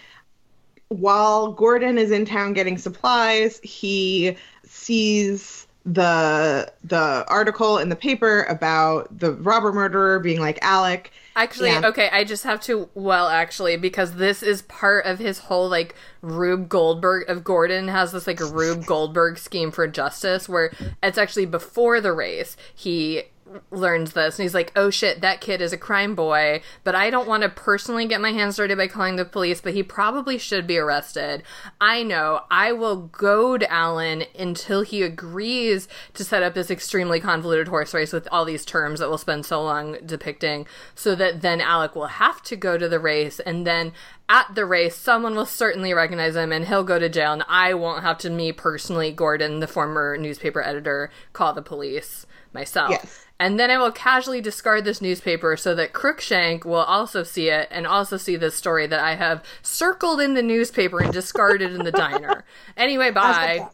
while Gordon is in town getting supplies, he sees the the article in the paper about the robber murderer being like Alec. Actually, Yeah. okay, I just have to well actually because this is part of his whole like Rube Goldberg of Gordon has this like Rube Goldberg scheme for justice where it's actually before the race. He learns this and he's like, "Oh shit, that kid is a crime boy, but I don't want to personally get my hands dirty by calling the police, but he probably should be arrested. I know. I will goad Alan until he agrees to set up this extremely convoluted horse race with all these terms that we'll spend so long depicting so that then Alec will have to go to the race and then at the race, someone will certainly recognize him and he'll go to jail, and I won't have to, me personally, Gordon, the former newspaper editor, call the police myself. Yes. And then I will casually discard this newspaper so that Crookshank will also see it and also see this story that I have circled in the newspaper and discarded in the diner. Anyway, bye.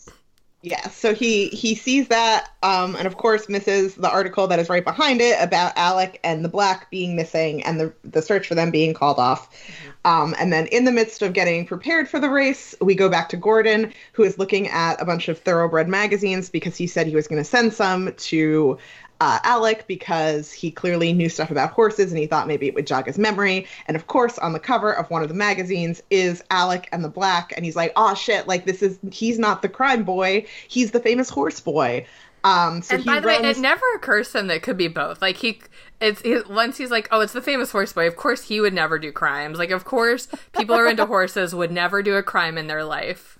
Yeah, so he he sees that, um, and of course misses the article that is right behind it about Alec and the Black being missing and the the search for them being called off. Um, and then in the midst of getting prepared for the race, we go back to Gordon, who is looking at a bunch of thoroughbred magazines because he said he was going to send some to uh, Alec because he clearly knew stuff about horses and he thought maybe it would jog his memory. And of course, on the cover of one of the magazines is Alec and the Black, and he's like, "Oh shit! Like this is he's not the crime boy. He's the famous horse boy." Um, so And by the way, it never occurs to him that it could be both. Like he, it's he, once he's like, oh, it's the famous horse boy. Of course, he would never do crimes. Like, of course, people who are into horses would never do a crime in their life.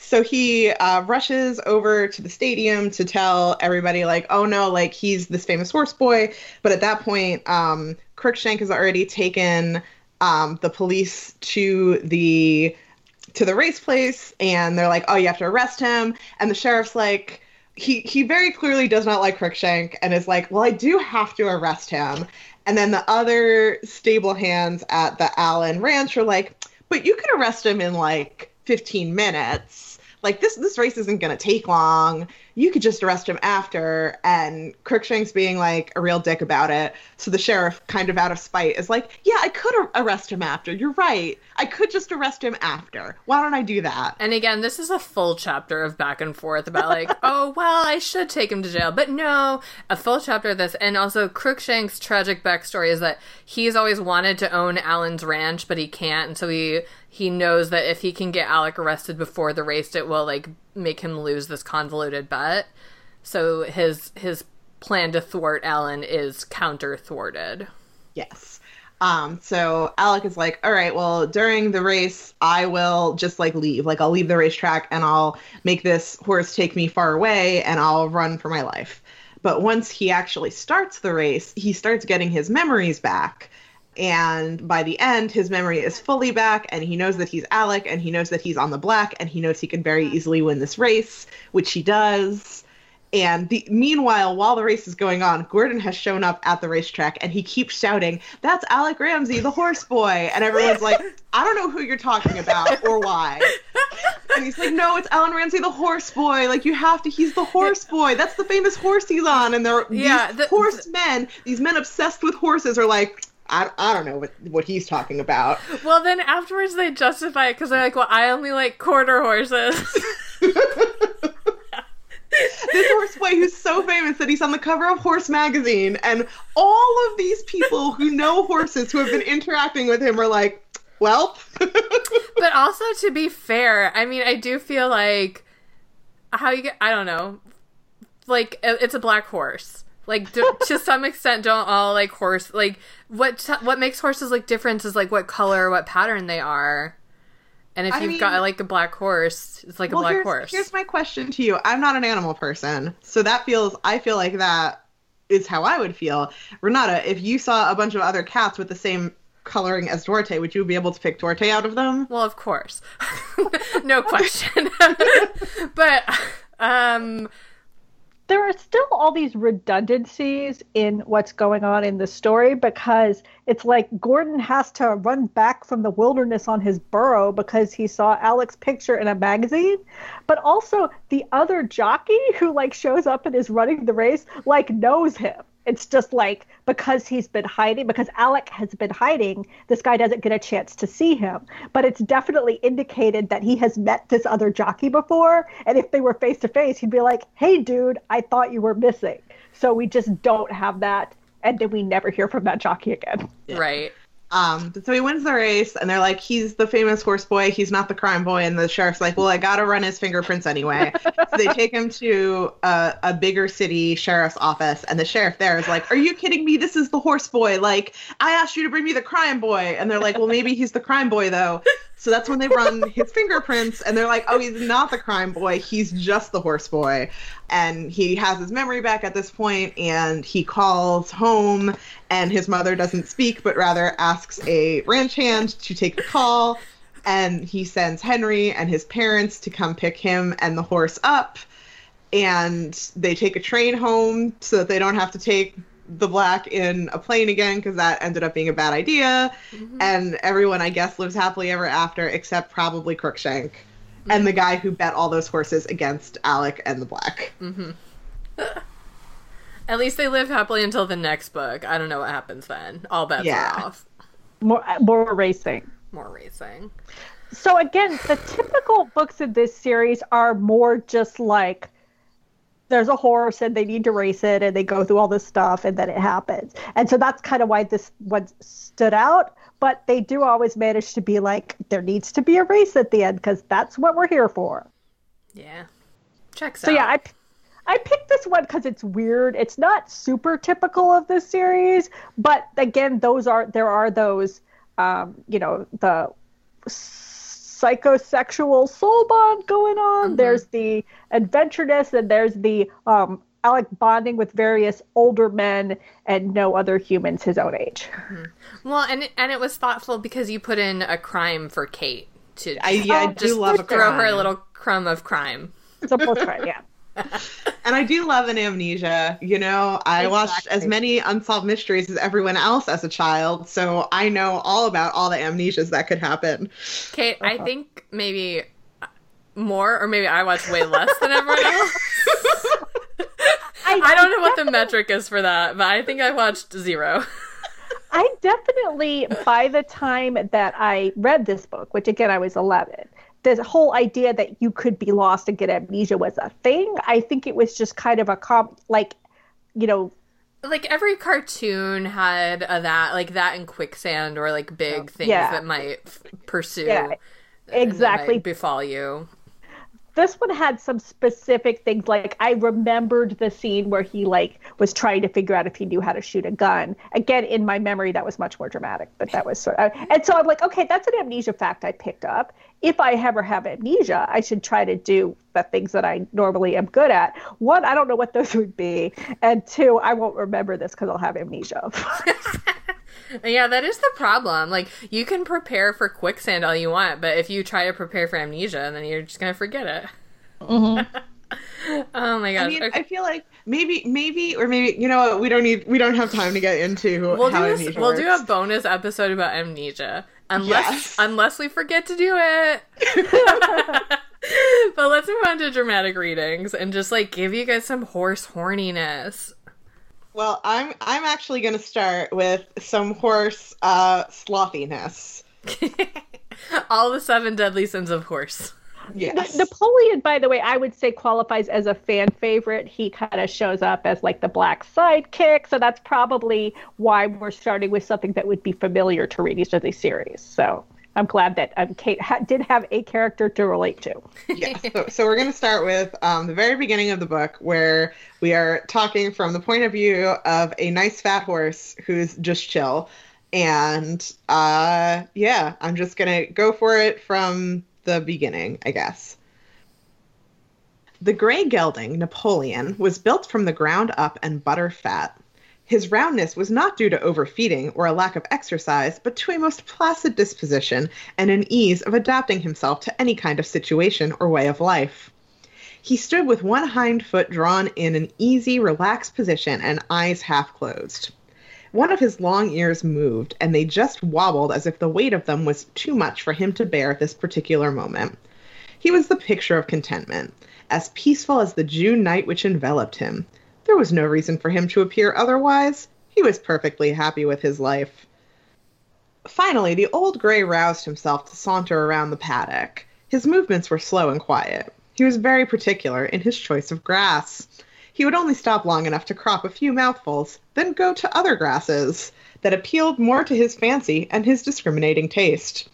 So he uh, rushes over to the stadium to tell everybody like oh no like he's this famous horse boy. But at that point um, crookshank has already taken um, the police to the to the race place and they're like oh you have to arrest him. And the sheriff's like he he very clearly does not like crookshank and is like well i do have to arrest him. And then the other stable hands at the allen ranch are like but you could arrest him in like 15 minutes like this this race isn't going to take long you could just arrest him after and crookshank's being like a real dick about it. So the sheriff kind of out of spite is like yeah i could ar- arrest him after. You're right. I could just arrest him after. Why don't i do that? And again, this is a full chapter of back and forth about like, oh well, I should take him to jail, but no, a full chapter of this, and also Crookshank's tragic backstory is that he's always wanted to own Alan's ranch, but he can't, and so he he knows that if he can get Alec arrested before the race, it will like make him lose this convoluted bet. So his his plan to thwart Alan is counter thwarted. Yes. Um, so Alec is like, all right, well, during the race, I will just like leave. Like, I'll leave the racetrack and I'll make this horse take me far away and I'll run for my life. But once he actually starts the race, he starts getting his memories back. And by the end, his memory is fully back, and he knows that he's Alec, and he knows that he's on the black, and he knows he can very easily win this race, which he does. And the, meanwhile, while the race is going on, Gordon has shown up at the racetrack and he keeps shouting, That's Alec Ramsey, the horse boy. And everyone's like, I don't know who you're talking about or why. And he's like, No, it's Alan Ramsey, the horse boy. Like, you have to, he's the horse boy. That's the famous horse he's on. And they're, Yeah, these the- horsemen, these men obsessed with horses are like, I, I don't know what, what he's talking about. Well, then afterwards they justify it because they're like, well, I only like quarter horses. this horse boy who's so famous that he's on the cover of Horse magazine, and all of these people who know horses who have been interacting with him are like, well, but also to be fair, I mean, I do feel like how you get I don't know. Like it's a black horse. Like do, to some extent don't all like horse like what t- what makes horses like different is like what color, what pattern they are. And if I you've mean- got like a black horse, it's like well, a black here's, horse. here's my question to you. I'm not an animal person, so that feels. I feel like that is how I would feel. Renata, if you saw a bunch of other cats with the same coloring as Duarte, would you be able to pick Duarte out of them? Well, of course. no question. but um there are still all these redundancies in what's going on in the story because it's like Gordon has to run back from the wilderness on his burro because he saw Alec's picture in a magazine. But also the other jockey who like shows up and is running the race like knows him. It's just like because he's been hiding, because Alec has been hiding, this guy doesn't get a chance to see him. But it's definitely indicated that he has met this other jockey before. And if they were face to face, he'd be like, hey, dude, I thought you were missing. So we just don't have that. And then we never hear from that jockey again. Right. Um, so he wins the race, and they're like, he's the famous horse boy. He's not the crime boy. And the sheriff's like, well, I gotta run his fingerprints anyway. so they take him to a, a bigger city sheriff's office, and the sheriff there is like, are you kidding me? This is the horse boy. Like, I asked you to bring me the crime boy, and they're like, well, maybe he's the crime boy though. So that's when they run his fingerprints, and they're like, oh, he's not the crime boy. He's just the horse boy. And he has his memory back at this point, and he calls home, and his mother doesn't speak, but rather asks a ranch hand to take the call. And he sends Henry and his parents to come pick him and the horse up. And they take a train home so that they don't have to take the black in a plane again because that ended up being a bad idea. Mm-hmm. And everyone, I guess, lives happily ever after except probably Crookshank mm-hmm. and the guy who bet all those horses against Alec and the black. Mm-hmm. At least they live happily until the next book. I don't know what happens then. All bets yeah. are off. More, more racing. More racing. So again, the typical books of this series are more just like there's a horse and they need to race it and they go through all this stuff and then it happens. And so that's kind of why this one stood out. But they do always manage to be like, there needs to be a race at the end because that's what we're here for. Yeah. Checks so, out. yeah, I, I picked this one because it's weird. It's not super typical of this series, but again, those are there are those, um, you know, the psychosexual soul bond going on. Mm-hmm. There's the adventureness, and there's the um, Alec bonding with various older men and no other humans his own age. Mm-hmm. Well, and and it was thoughtful because you put in a crime for Kait to I, yeah, I do love throw her a little crumb of crime. It's a post crime, yeah. And I do love an amnesia. You know, I exactly. watched as many unsolved mysteries as everyone else as a child, so I know all about all the amnesias that could happen. Kait, uh-huh. I think maybe more, or maybe I watch way less than everyone else. I, I, don't know what the metric is for that, but I think I watched zero. I definitely, by the time that I read this book, which again I was 11, the whole idea that you could be lost and get amnesia was a thing. I think it was just kind of a com like, you know, like every cartoon had a that like that in quicksand or like big things yeah. that might f- pursue yeah, exactly befall you this one had some specific things like i remembered the scene where he like was trying to figure out if he knew how to shoot a gun. Again in my memory that was much more dramatic but that was sort of and so i'm like okay that's an amnesia fact i picked up. If i ever have amnesia i should try to do the things that i normally am good at. One i don't know what those would be. And two i won't remember this because i'll have amnesia Yeah, that is the problem. Like, you can prepare for quicksand all you want, but if you try to prepare for amnesia, then you're just gonna forget it. Mm-hmm. oh my gosh! I mean, okay. I feel like maybe, maybe, or maybe you know what? We don't need, we don't have time to get into we'll how do amnesia. A, we'll do a bonus episode about amnesia, unless yes. unless we forget to do it. but let's move on to dramatic readings and just like give you guys some horse horniness. Well, I'm I'm actually going to start with some horse uh, slothiness. All the seven deadly sins of horse. Yes. Napoleon, by the way, I would say qualifies as a fan favorite. He kind of shows up as like the black sidekick, so that's probably why we're starting with something that would be familiar to readers of the series. So I'm glad that um, Kait ha- did have a character to relate to. yes. So, so we're going to start with um, the very beginning of the book, where we are talking from the point of view of a nice fat horse who's just chill. And uh, yeah, I'm just going to go for it from the beginning, I guess. The gray gelding, Napoleon, was built from the ground up and butter fat. His roundness was not due to overfeeding or a lack of exercise, but to a most placid disposition and an ease of adapting himself to any kind of situation or way of life. He stood with one hind foot drawn in an easy, relaxed position and eyes half closed. One of his long ears moved, and they just wobbled as if the weight of them was too much for him to bear at this particular moment. He was the picture of contentment, as peaceful as the June night which enveloped him There was no reason for him to appear otherwise. He was perfectly happy with his life. Finally, the old gray roused himself to saunter around the paddock. His movements were slow and quiet. He was very particular in his choice of grass. He would only stop long enough to crop a few mouthfuls, then go to other grasses that appealed more to his fancy and his discriminating taste.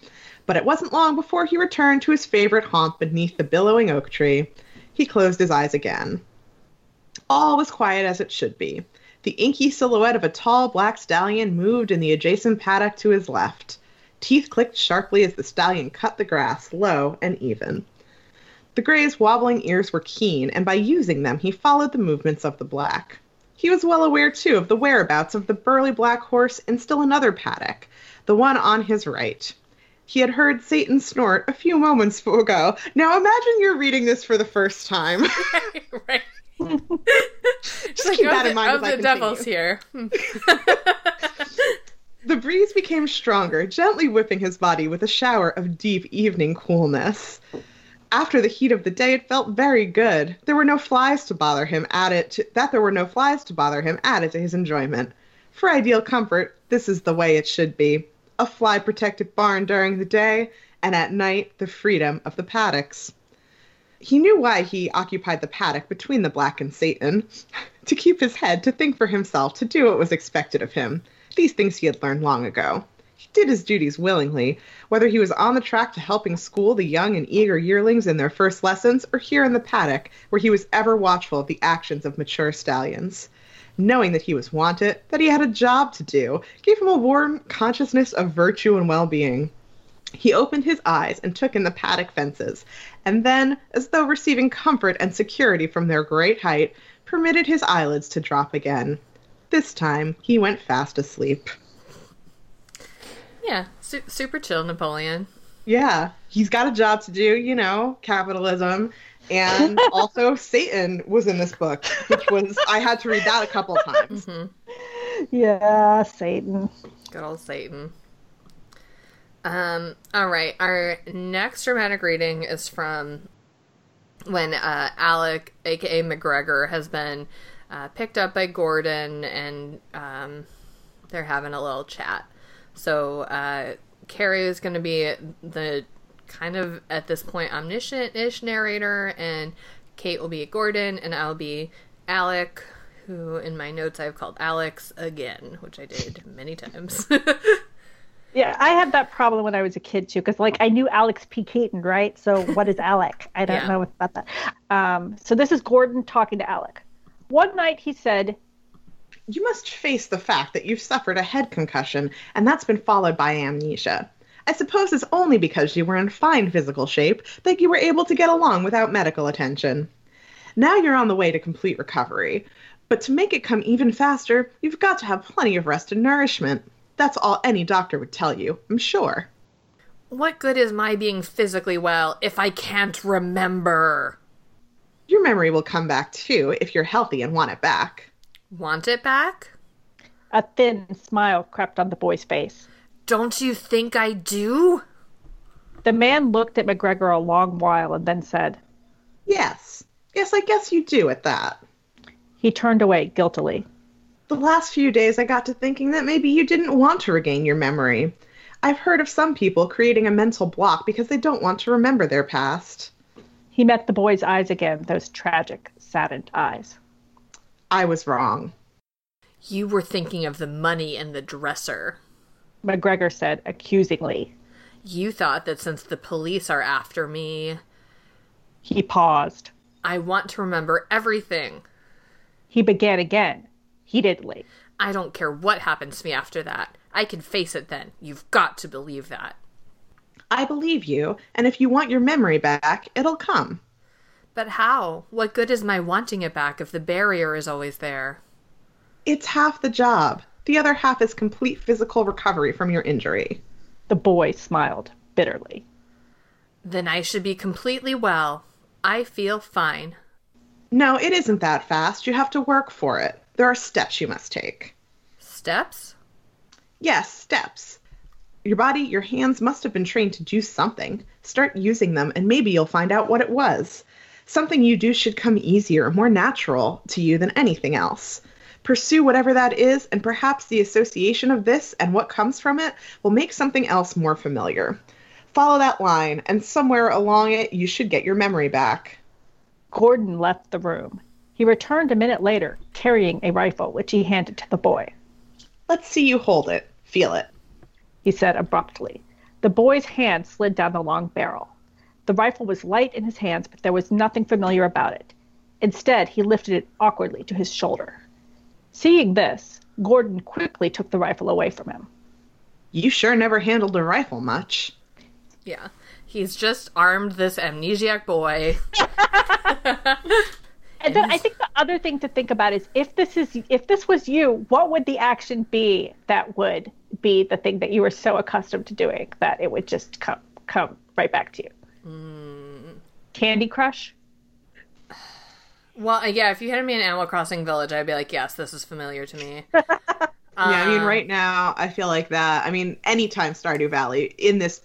But it wasn't long before he returned to his favorite haunt beneath the billowing oak tree. He closed his eyes again. All was quiet as it should be. The inky silhouette of a tall black stallion moved in the adjacent paddock to his left. Teeth clicked sharply as the stallion cut the grass, low and even. The gray's wobbling ears were keen, and by using them he followed the movements of the black. He was well aware, too, of the whereabouts of the burly black horse in still another paddock, the one on his right. He had heard Satan snort a few moments ago. Now imagine you're reading this for the first time. right. Just keep that in mind Of the devil's here. Hmm. The breeze became stronger, gently whipping his body with a shower of deep evening coolness. After the heat of the day, it felt very good. There were no flies to bother him. Added to, that there were no flies to bother him added to his enjoyment. For ideal comfort, this is the way it should be: a fly-protected barn during the day, and at night the freedom of the paddocks. He knew why he occupied the paddock between the black and Satan. to keep his head, to think for himself, to do what was expected of him. These things he had learned long ago. He did his duties willingly, whether he was on the track to helping school the young and eager yearlings in their first lessons, or here in the paddock, where he was ever watchful of the actions of mature stallions. Knowing that he was wanted, that he had a job to do, gave him a warm consciousness of virtue and well being. He opened his eyes and took in the paddock fences, and then, as though receiving comfort and security from their great height, permitted his eyelids to drop again. This time, he went fast asleep. Yeah, su- super chill, Napoleon. Yeah, he's got a job to do, you know, capitalism. And also, Satan was in this book, which was, I had to read that a couple times. Mm-hmm. Yeah, Satan. Good old Satan. Um, all right, our next dramatic reading is from when uh, Alec, aka McGregor, has been uh, picked up by Gordon and um, they're having a little chat. So uh, Carrie is going to be the kind of at this point omniscient ish narrator, and Kait will be Gordon, and I'll be Alec, who in my notes I've called Alex again, which I did many times. Yeah, I had that problem when I was a kid too, because like I knew Alex P. Keaton, right? So what is Alec? I don't Yeah. know about that. Um, so this is Gordon talking to Alec. One night he said, You must face the fact that you've suffered a head concussion, and that's been followed by amnesia. I suppose it's only because you were in fine physical shape that you were able to get along without medical attention. Now you're on the way to complete recovery. But to make it come even faster, you've got to have plenty of rest and nourishment. That's all any doctor would tell you, I'm sure. what good is my being physically well if I can't remember? Your memory will come back too if you're healthy and want it back. Want it back? a thin smile crept on the boy's face. Don't you think I do? The man looked at McGregor a long while and then said, Yes. Yes, I guess you do at that. he turned away guiltily. The last few days, I got to thinking that maybe you didn't want to regain your memory. I've heard of some people creating a mental block because they don't want to remember their past. He met the boy's eyes again, those tragic, saddened eyes. I was wrong. You were thinking of the money and the dresser. McGregor said accusingly. You thought that since the police are after me, He paused. I want to remember everything. He began again, heatedly. I don't care what happens to me after that. I can face it then. You've got to believe that. I believe you, and if you want your memory back, it'll come. But how? What good is my wanting it back if the barrier is always there? It's half the job. The other half is complete physical recovery from your injury. The boy smiled bitterly. Then I should be completely well. I feel fine. No, it isn't that fast. You have to work for it. There are steps you must take. Steps? Yes, steps. Your body, your hands must have been trained to do something. Start using them, and maybe you'll find out what it was. Something you do should come easier, more natural to you than anything else. Pursue whatever that is, and perhaps the association of this and what comes from it will make something else more familiar. Follow that line, and somewhere along it, you should get your memory back. Gordon left the room. He returned a minute later, carrying a rifle, which he handed to the boy. Let's see you hold it. Feel it. He said abruptly. The boy's hand slid down the long barrel. The rifle was light in his hands, but there was nothing familiar about it. Instead, he lifted it awkwardly to his shoulder. Seeing this, Gordon quickly took the rifle away from him. You sure never handled a rifle much. Yeah. He's just armed this amnesiac boy. And then I think the other thing to think about is if this is if this was you, what would the action be that would be the thing that you were so accustomed to doing that it would just come come right back to you? Mm. Candy Crush. Well, uh, yeah, if you had me in Animal Crossing Village, I'd be like, yes, this is familiar to me. Yeah, I mean, Um, right now, I feel like that. I mean, anytime Stardew Valley in this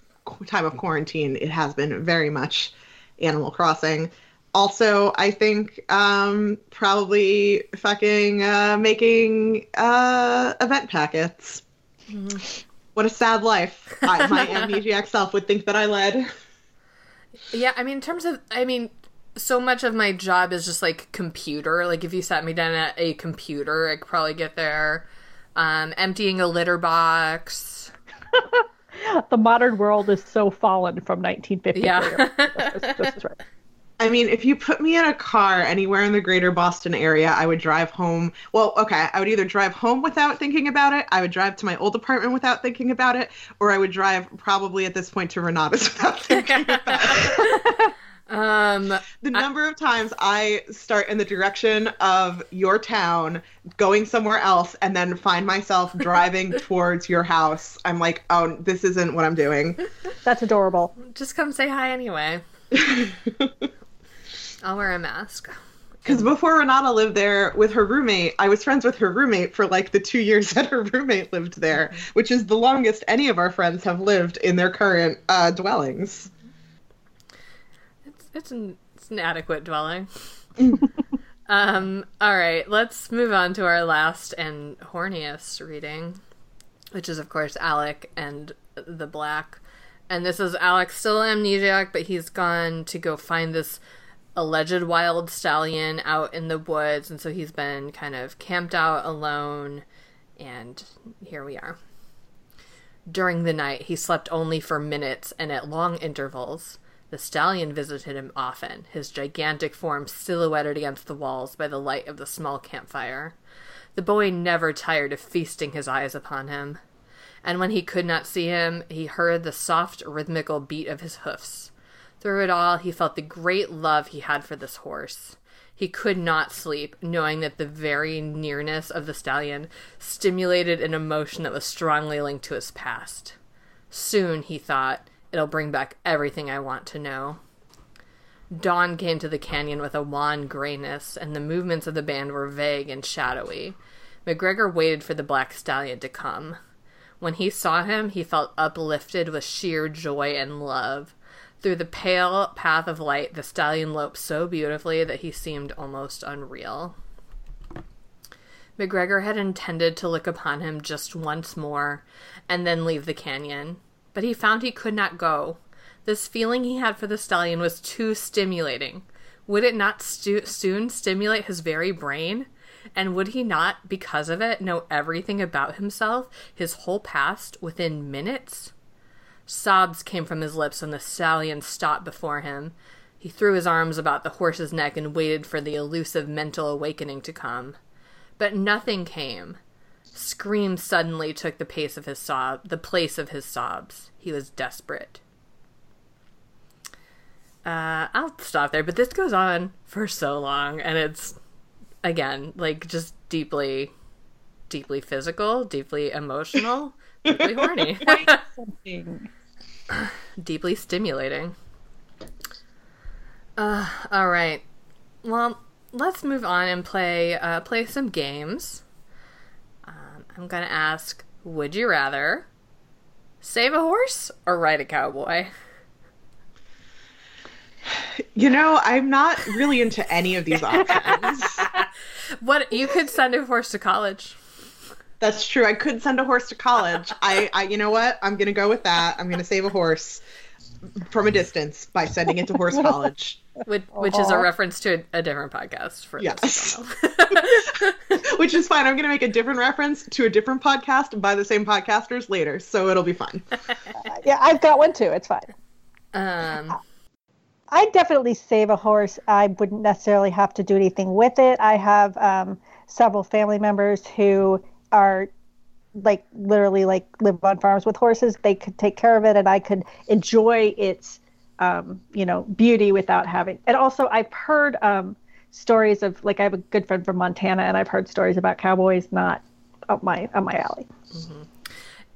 time of quarantine, it has been very much Animal Crossing. Also, I think um, probably fucking uh, making uh, event packets. What a sad life. I, my amnesiac self would think that I led. Yeah, I mean, in terms of, I mean, so much of my job is just like computer. Like, if you sat me down at a computer, I could probably get there. Um, emptying a litter box. The modern world is so fallen from 1953. Yeah. this, this is right. I mean, if you put me in a car anywhere in the greater Boston area, I would drive home. Well, okay, I would either drive home without thinking about it, I would drive to my old apartment without thinking about it, or I would drive probably at this point to Renata's without thinking about it. um, The number of times I start in the direction of your town, going somewhere else, and then find myself driving towards your house, I'm like, oh, this isn't what I'm doing. That's adorable. just come say hi anyway. I'll wear a mask. Because before Renata lived there with her roommate, I was friends with her roommate for like the two years that her roommate lived there, which is the longest any of our friends have lived in their current uh, dwellings. It's it's an, it's an adequate dwelling. um. All right. Let's move on to our last and horniest reading, which is of course Alec and the Black. And this is Alec still amnesiac, but he's gone to go find this alleged wild stallion out in the woods, and so he's been kind of camped out alone. And here we are. During the night, he slept only for minutes and at long intervals. The stallion visited him often, his gigantic form silhouetted against the walls by the light of the small campfire. The boy never tired of feasting his eyes upon him. And when he could not see him, he heard the soft, rhythmical beat of his hoofs. Through it all, he felt the great love he had for this horse. He could not sleep, knowing that the very nearness of the stallion stimulated an emotion that was strongly linked to his past. Soon, he thought, it'll bring back everything I want to know. Dawn came to the canyon with a wan grayness, and the movements of the band were vague and shadowy. McGregor waited for the black stallion to come. When he saw him, he felt uplifted with sheer joy and love. Through the pale path of light, the stallion loped so beautifully that he seemed almost unreal. McGregor had intended to look upon him just once more and then leave the canyon, but he found he could not go. This feeling he had for the stallion was too stimulating. Would it not stu- soon stimulate his very brain? And would he not, because of it, know everything about himself, his whole past, within minutes? Sobs came from his lips when the stallion stopped before him. He threw his arms about the horse's neck and waited for the elusive mental awakening to come. But nothing came. Screams suddenly took the pace of his sob, the place of his sobs. He was desperate. Uh, I'll stop there, but this goes on for so long, and it's again like just deeply, deeply physical, deeply emotional, deeply horny. deeply stimulating. Uh, all right. Well, let's move on and play uh, play some games. Um, I'm gonna ask: Would you rather save a horse or ride a cowboy? You know, I'm not really into any of these options. what you could send a horse to college. That's true. I could send a horse to college. I, I you know what? I'm gonna go with that. I'm gonna save a horse from a distance by sending it to horse college. Which, which is a reference to a, a different podcast for Yes. those who don't know. Which is fine. I'm gonna make a different reference to a different podcast by the same podcasters later, so it'll be fun. Yeah, I've got one too. It's fine. um, I definitely save a horse. I wouldn't necessarily have to do anything with it. I have um, several family members who are like literally like live on farms with horses. They could take care of it, and I could enjoy its um, you know beauty without having. And also, I've heard um, stories of like I have a good friend from Montana, and I've heard stories about cowboys not up my up my alley.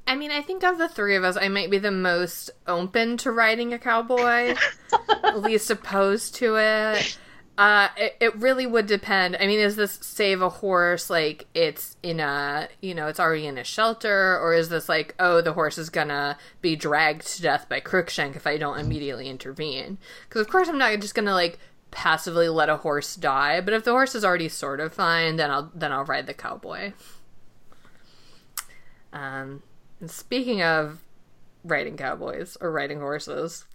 I mean, I think of the three of us, I might be the most open to riding a cowboy, least opposed to it. Uh, it, it really would depend. I mean, is this save a horse like it's in a, you know, it's already in a shelter, or is this like, oh, the horse is gonna be dragged to death by Crookshank if I don't immediately intervene? Because of course I'm not just gonna like passively let a horse die, but if the horse is already sort of fine, then I'll then I'll ride the cowboy. Um, and speaking of riding cowboys or riding horses,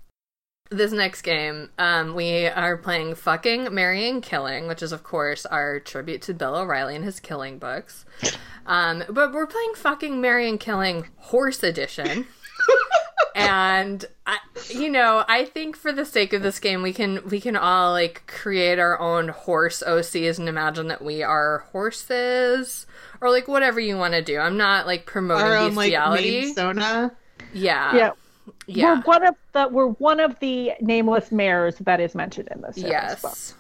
this next game, um, we are playing Fucking, Marrying, Killing, which is, of course, our tribute to Bill O'Reilly and his killing books. Um, but we're playing Fucking, Marrying, Killing Horse Edition. and I, you know, I think for the sake of this game, we can we can all like create our own horse OCs and imagine that we are horses or like whatever you want to do. I'm not like promoting Our own like bestiality. main yeah, yeah, yeah. we're one of the we're one of the nameless mares that is mentioned in this. book. Yes.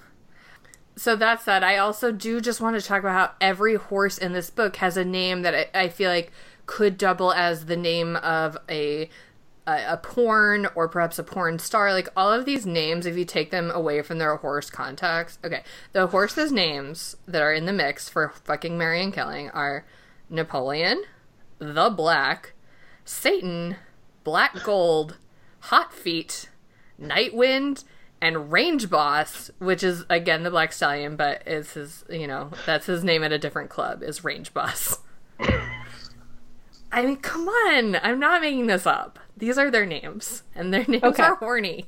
So that said, I also do just want to talk about how every horse in this book has a name that I, I feel like could double as the name of a, a a porn or perhaps a porn star. Like all of these names, if you take them away from their horse context, okay, the horses' names that are in the mix for fucking Mary and Killing are Napoleon, the Black, Satan, Black Gold, Hot Feet, Nightwind, and Range Boss, which is again the Black Stallion, but is his you know that's his name at a different club is Range Boss. I mean, come on! I'm not making this up. These are their names, and their names Okay. are horny.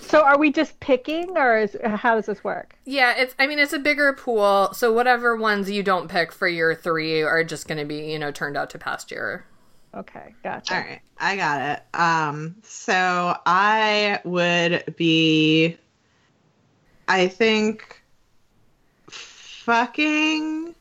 So are we just picking, or is how does this work? Yeah, it's. I mean, it's a bigger pool, so whatever ones you don't pick for your three are just going to be you know turned out to pasture. Okay, gotcha. All right, I got it. Um, so I would be, I think, fucking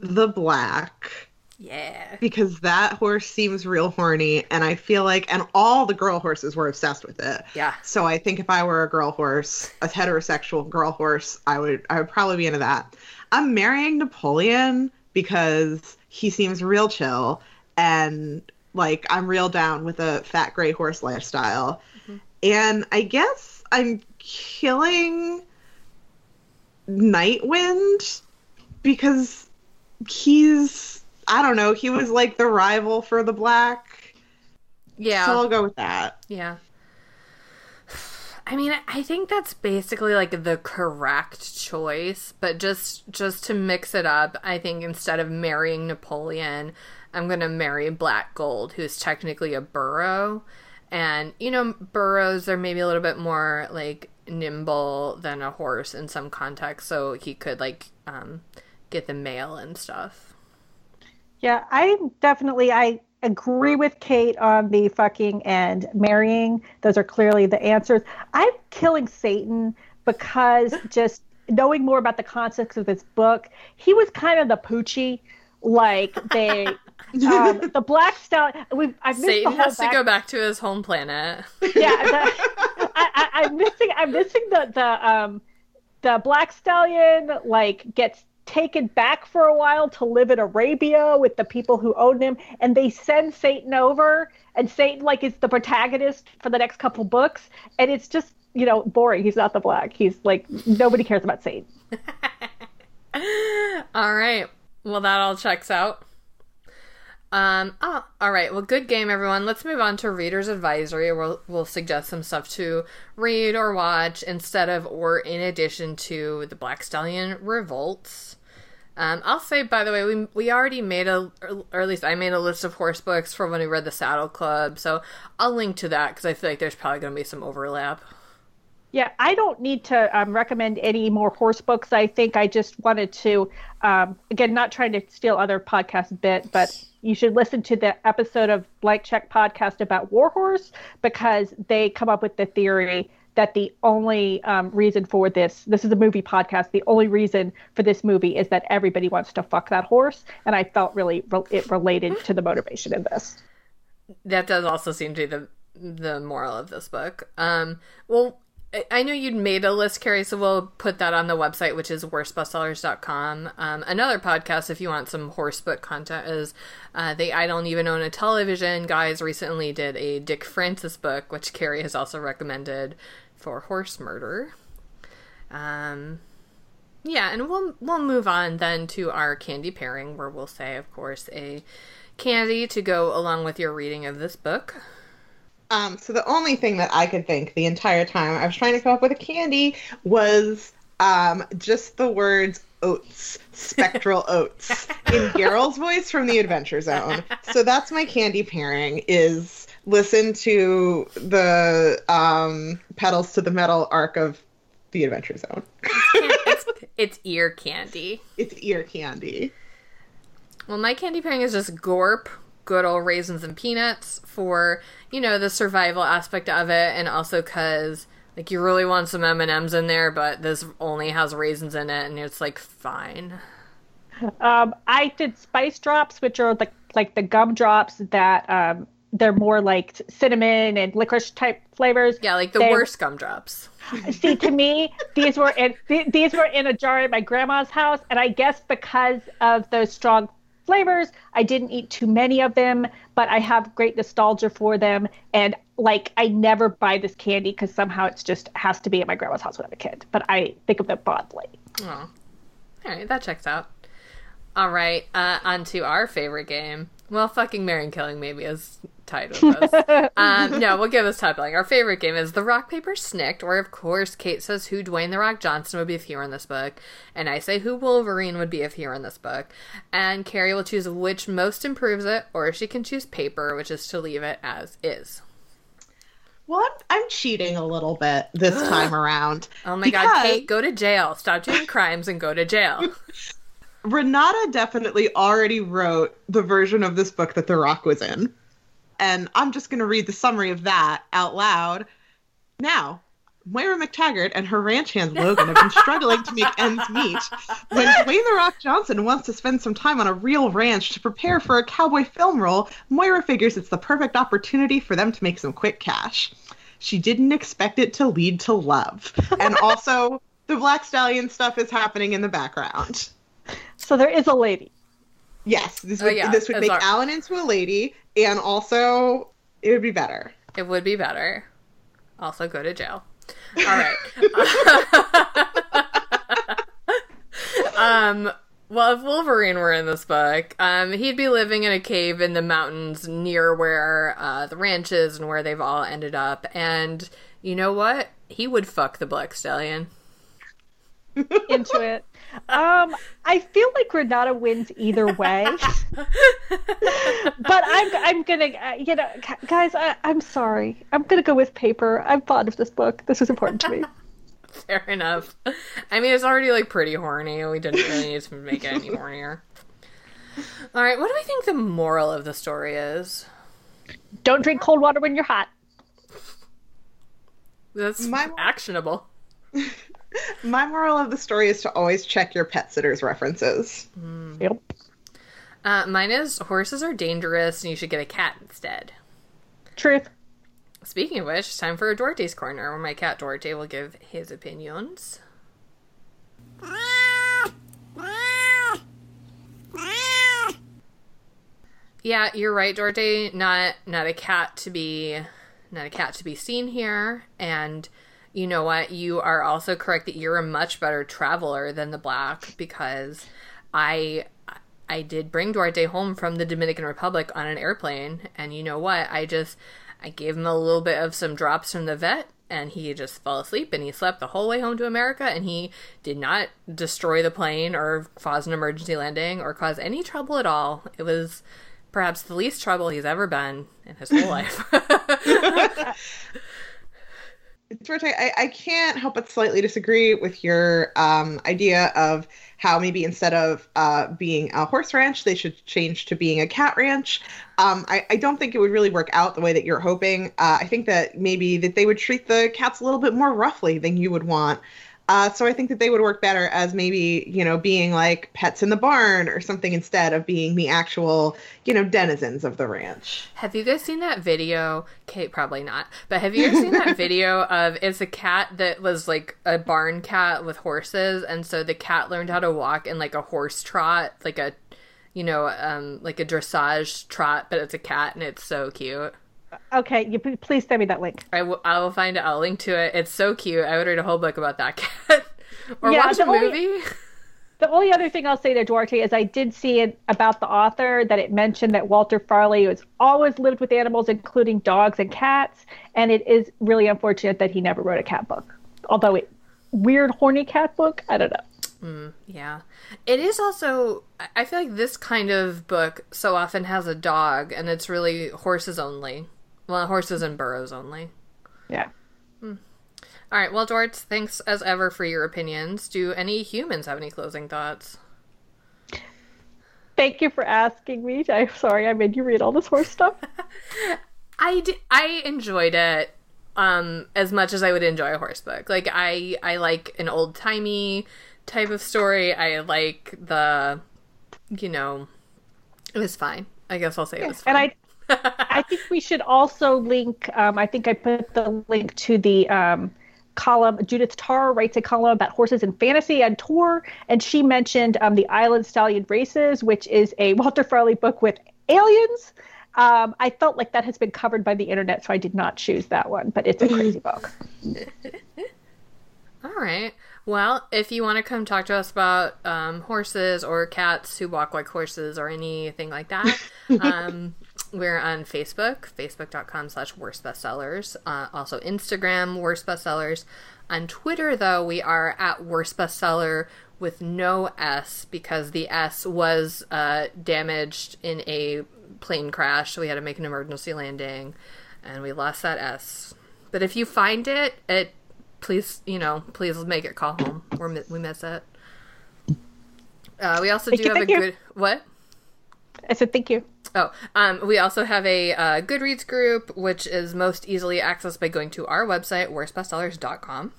the black Yeah. because that horse seems real horny, and I feel like, and all the girl horses were obsessed with it. Yeah. So I think if I were a girl horse, a heterosexual girl horse, I would I would probably be into that. I'm marrying Napoleon because he seems real chill and like I'm real down with a fat gray horse lifestyle. Mm-hmm. And I guess I'm killing Nightwind because he's I don't know, he was like the rival for the black. Yeah. So I'll go with that. Yeah. I mean, I think that's basically like the correct choice, but just just to mix it up, I think instead of marrying Napoleon, I'm going to marry Black Gold, who's technically a burro. And you know, burros are maybe a little bit more like nimble than a horse in some contexts, so he could like um get the mail and stuff. Yeah, I definitely I agree with Kait on the fucking and marrying. Those are clearly the answers. I'm killing Satan because just knowing more about the context of this book, he was kind of the poochie. Like they, um, the black stallion. We I've missed the Satan whole has to go back to his home planet. yeah, the, I, I, I'm missing. I'm missing the the um the black stallion like gets taken back for a while to live in Arabia with the people who own him, and they send Satan over, and Satan like is the protagonist for the next couple books, and it's just you know boring. He's not the black. He's like nobody cares about Satan. all right. Well, that all checks out. Um, oh, all right. Well, good game, everyone. Let's move on to Reader's Advisory. We'll, we'll suggest some stuff to read or watch instead of or in addition to the Black Stallion Revolts. Um, I'll say, by the way, we we already made a, or at least I made a list of horse books for when we read the Saddle Club, so I'll link to that because I feel like there's probably going to be some overlap. Yeah, I don't need to um, recommend any more horse books. I think I just wanted to, um, again, not trying to steal other podcast bit, but you should listen to the episode of Blank Check podcast about War Horse because they come up with the theory that the only um, reason for this this is a movie podcast the only reason for this movie is that everybody wants to fuck that horse. And i felt really re- it related to the motivation in this. That does also seem to be the the moral of this book. Um well I know you'd made a list, Carrie, so we'll put that on the website, which is worstbestsellers.com. Um, another podcast, if you want some horse book content, is uh, the I Don't Even Own a Television guys recently did a Dick Francis book, which Carrie has also recommended for horse murder. Um, yeah, and we'll we'll move on then to our candy pairing, where we'll say, of course, a candy to go along with your reading of this book. Um, so the only thing that I could think the entire time I was trying to come up with a candy was um, just the words oats, spectral oats, in Geralt's voice from the Adventure Zone. So that's my candy pairing is listen to the um, Petals to the Metal arc of the Adventure Zone. it's, it's ear candy. It's ear candy. Well, my candy pairing is just Gorp, good old raisins and peanuts for you know the survival aspect of it, and also because like you really want some M and M's in there, but this only has raisins in it, and it's like fine. Um, I did spice drops, which are the like the gum drops that um, they're more like cinnamon and licorice type flavors. Yeah, like the they, worst gumdrops. See, to me, these were in th- these were in a jar at my grandma's house, and I guess because of those strong flavors. I didn't eat too many of them, but I have great nostalgia for them. And like, I never buy this candy because somehow it's just has to be at my grandma's house when I'm a kid. But I think of them fondly. Oh, all right, that checks out. All right, uh, on to our favorite game. Well, fucking marrying killing maybe is tied with us. um, no, we'll give us titling. Our favorite game is The Rock Paper Snikt, where of course Kait says who Dwayne The Rock Johnson would be if he were in this book, and I say who Wolverine would be if he were in this book, and Carrie will choose which most improves it, or she can choose paper, which is to leave it as is. Well, I'm, I'm cheating a little bit this time around. Oh my god, Kait, go to jail. Stop doing crimes and go to jail. Renata definitely already wrote the version of this book that The Rock was in. And I'm just going to read the summary of that out loud. Now, Moira MacTaggert and her ranch hand Logan have been struggling to make ends meet when Dwayne The Rock Johnson wants to spend some time on a real ranch to prepare for a cowboy film role. Moira figures it's the perfect opportunity for them to make some quick cash. She didn't expect it to lead to love. And also, the Black Stallion stuff is happening in the background. So there is a lady. Yes, this oh, would oh, yeah, this would make our... Alan into a lady, and also it would be better. It would be better. Also, go to jail. All right. um. Well, if Wolverine were in this book, um, he'd be living in a cave in the mountains near where uh, the ranch is and where they've all ended up. And you know what? He would fuck the Black Stallion. Into it. Um, I feel like Renata wins either way, but I'm I'm gonna uh, you know guys I, I'm sorry I'm gonna go with paper. I'm fond of this book. This is important to me. Fair enough. I mean, it's already like pretty horny. We didn't really need to make it any hornier. All right, what do we think the moral of the story is? Don't drink cold water when you're hot. That's My... actionable. My moral of the story is to always check your pet sitter's references. Mm. Yep. Uh, mine is horses are dangerous and you should get a cat instead. Truth. Speaking of which, it's time for a Dorothy's Corner where my cat Dorothy will give his opinions. Yeah, you're right, Dorothy. Not not a cat to be not a cat to be seen here, and you know what? You are also correct that you're a much better traveler than the black because I I did bring Duarte home from the Dominican Republic on an airplane, and you know what? I just I gave him a little bit of some drops from the vet, and he just fell asleep and he slept the whole way home to America, and he did not destroy the plane or cause an emergency landing or cause any trouble at all. It was perhaps the least trouble he's ever been in his whole life. George, I, I can't help but slightly disagree with your um, idea of how maybe instead of uh, being a horse ranch, they should change to being a cat ranch. Um, I, I, don't think it would really work out the way that you're hoping. Uh, I think that maybe that they would treat the cats a little bit more roughly than you would want. Uh, so I think that they would work better as maybe you know being like pets in the barn or something instead of being the actual you know denizens of the ranch. Have you guys seen that video? Kait, probably not. But have you ever seen that video of it's a cat that was like a barn cat with horses, and so the cat learned how to walk in like a horse trot, like a you know um like a dressage trot, but it's a cat and it's so cute. Okay, you please send me that link. I, w- I will find it. I'll link to it. It's so cute. I would read a whole book about that cat or yeah, watch a only, movie. The only other thing I'll say to Duarte is I did see it about the author that it mentioned that Walter Farley has always lived with animals, including dogs and cats, and it is really unfortunate that he never wrote a cat book. Although it weird horny cat book, I don't know. Mm, yeah. It is also, I feel like this kind of book so often has a dog, and it's really horses only. Well, horses and burros only. Yeah. Hmm. All right. Well, George, thanks as ever for your opinions. Do any humans have any closing thoughts? Thank you for asking me. I'm sorry I made you read all this horse stuff. I, d- I enjoyed it um, as much as I would enjoy a horse book. Like I I like an old timey type of story. I like the you know it was fine. I guess I'll say it was fine. And I I think we should also link. Um, I think I put the link to the um, column. Judith Tarr writes a column about horses and fantasy on Tor, and she mentioned um, the Island Stallion Races, which is a Walter Farley book with aliens. Um, I felt like that has been covered by the internet, so I did not choose that one. But it's a crazy book. All right. Well, if you want to come talk to us about um, horses or cats who walk like horses or anything like that, um, we're on Facebook, facebook.com slash worst bestsellers. Uh, also Instagram, worst bestsellers. On Twitter, though, we are at worst bestseller with no S because the S was uh, damaged in a plane crash. So we had to make an emergency landing and we lost that S. But if you find it, it please, you know, please make it call home. We're, we miss it. Uh, we also thank do you, have a good. What? I said thank you. Oh, um, we also have a uh, Goodreads group, which is most easily accessed by going to our website, worstbestsellers.com.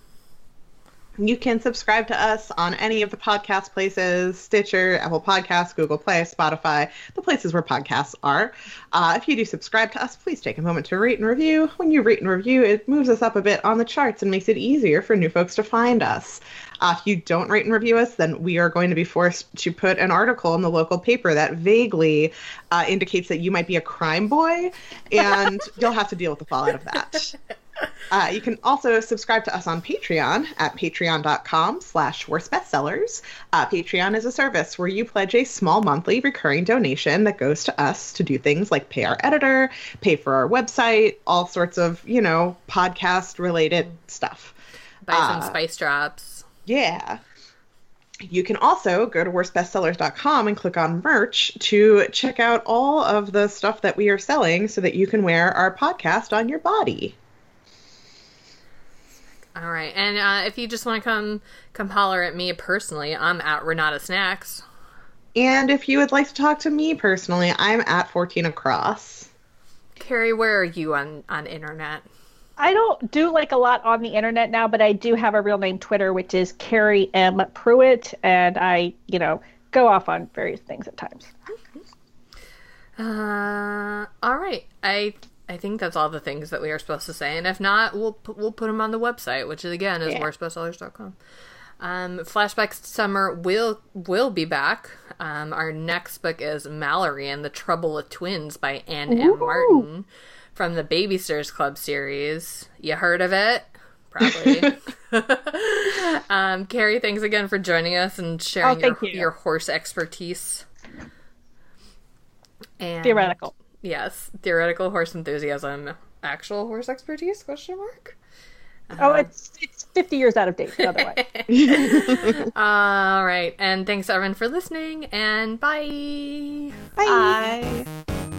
You can subscribe to us on any of the podcast places Stitcher, Apple Podcasts, Google Play, Spotify, the places where podcasts are. Uh, if you do subscribe to us, please take a moment to rate and review. When you rate and review, it moves us up a bit on the charts and makes it easier for new folks to find us. Uh, if you don't rate and review us, then we are going to be forced to put an article in the local paper that vaguely uh, indicates that you might be a crime boy, and you'll have to deal with the fallout of that. Uh, you can also subscribe to us on Patreon at patreon.com slash worstbestsellers. Uh, Patreon is a service where you pledge a small monthly recurring donation that goes to us to do things like pay our editor, pay for our website, all sorts of, you know, podcast related stuff. Buy some uh, spice drops. Yeah. You can also go to worstbestsellers.com and click on merch to check out all of the stuff that we are selling so that you can wear our podcast on your body. All right. And uh, if you just want to come come holler at me personally, I'm at Renata Snacks. And if you would like to talk to me personally, I'm at 14 across. Carrie, where are you on on internet? I don't do like a lot on the internet now, but I do have a real name Twitter, which is Carrie M Pruitt, and I, you know, go off on various things at times. Uh, all right. I I think that's all the things that we are supposed to say, and if not, we'll we'll put them on the website, which is again is yeah. worstbestsellers.com. Um, Flashback Summer will will be back. Um, our next book is Mallory and the Trouble of Twins by Ann Ooh. M. Martin from the Babysitters Club series. You heard of it? Probably. um, Carrie, thanks again for joining us and sharing oh, your, you. your horse expertise. And Theoretical. Yes, theoretical horse enthusiasm, actual horse expertise? Question mark. Oh, uh, it's it's 50 years out of date, By the other way. All right, and thanks everyone for listening, and bye. Bye. Bye.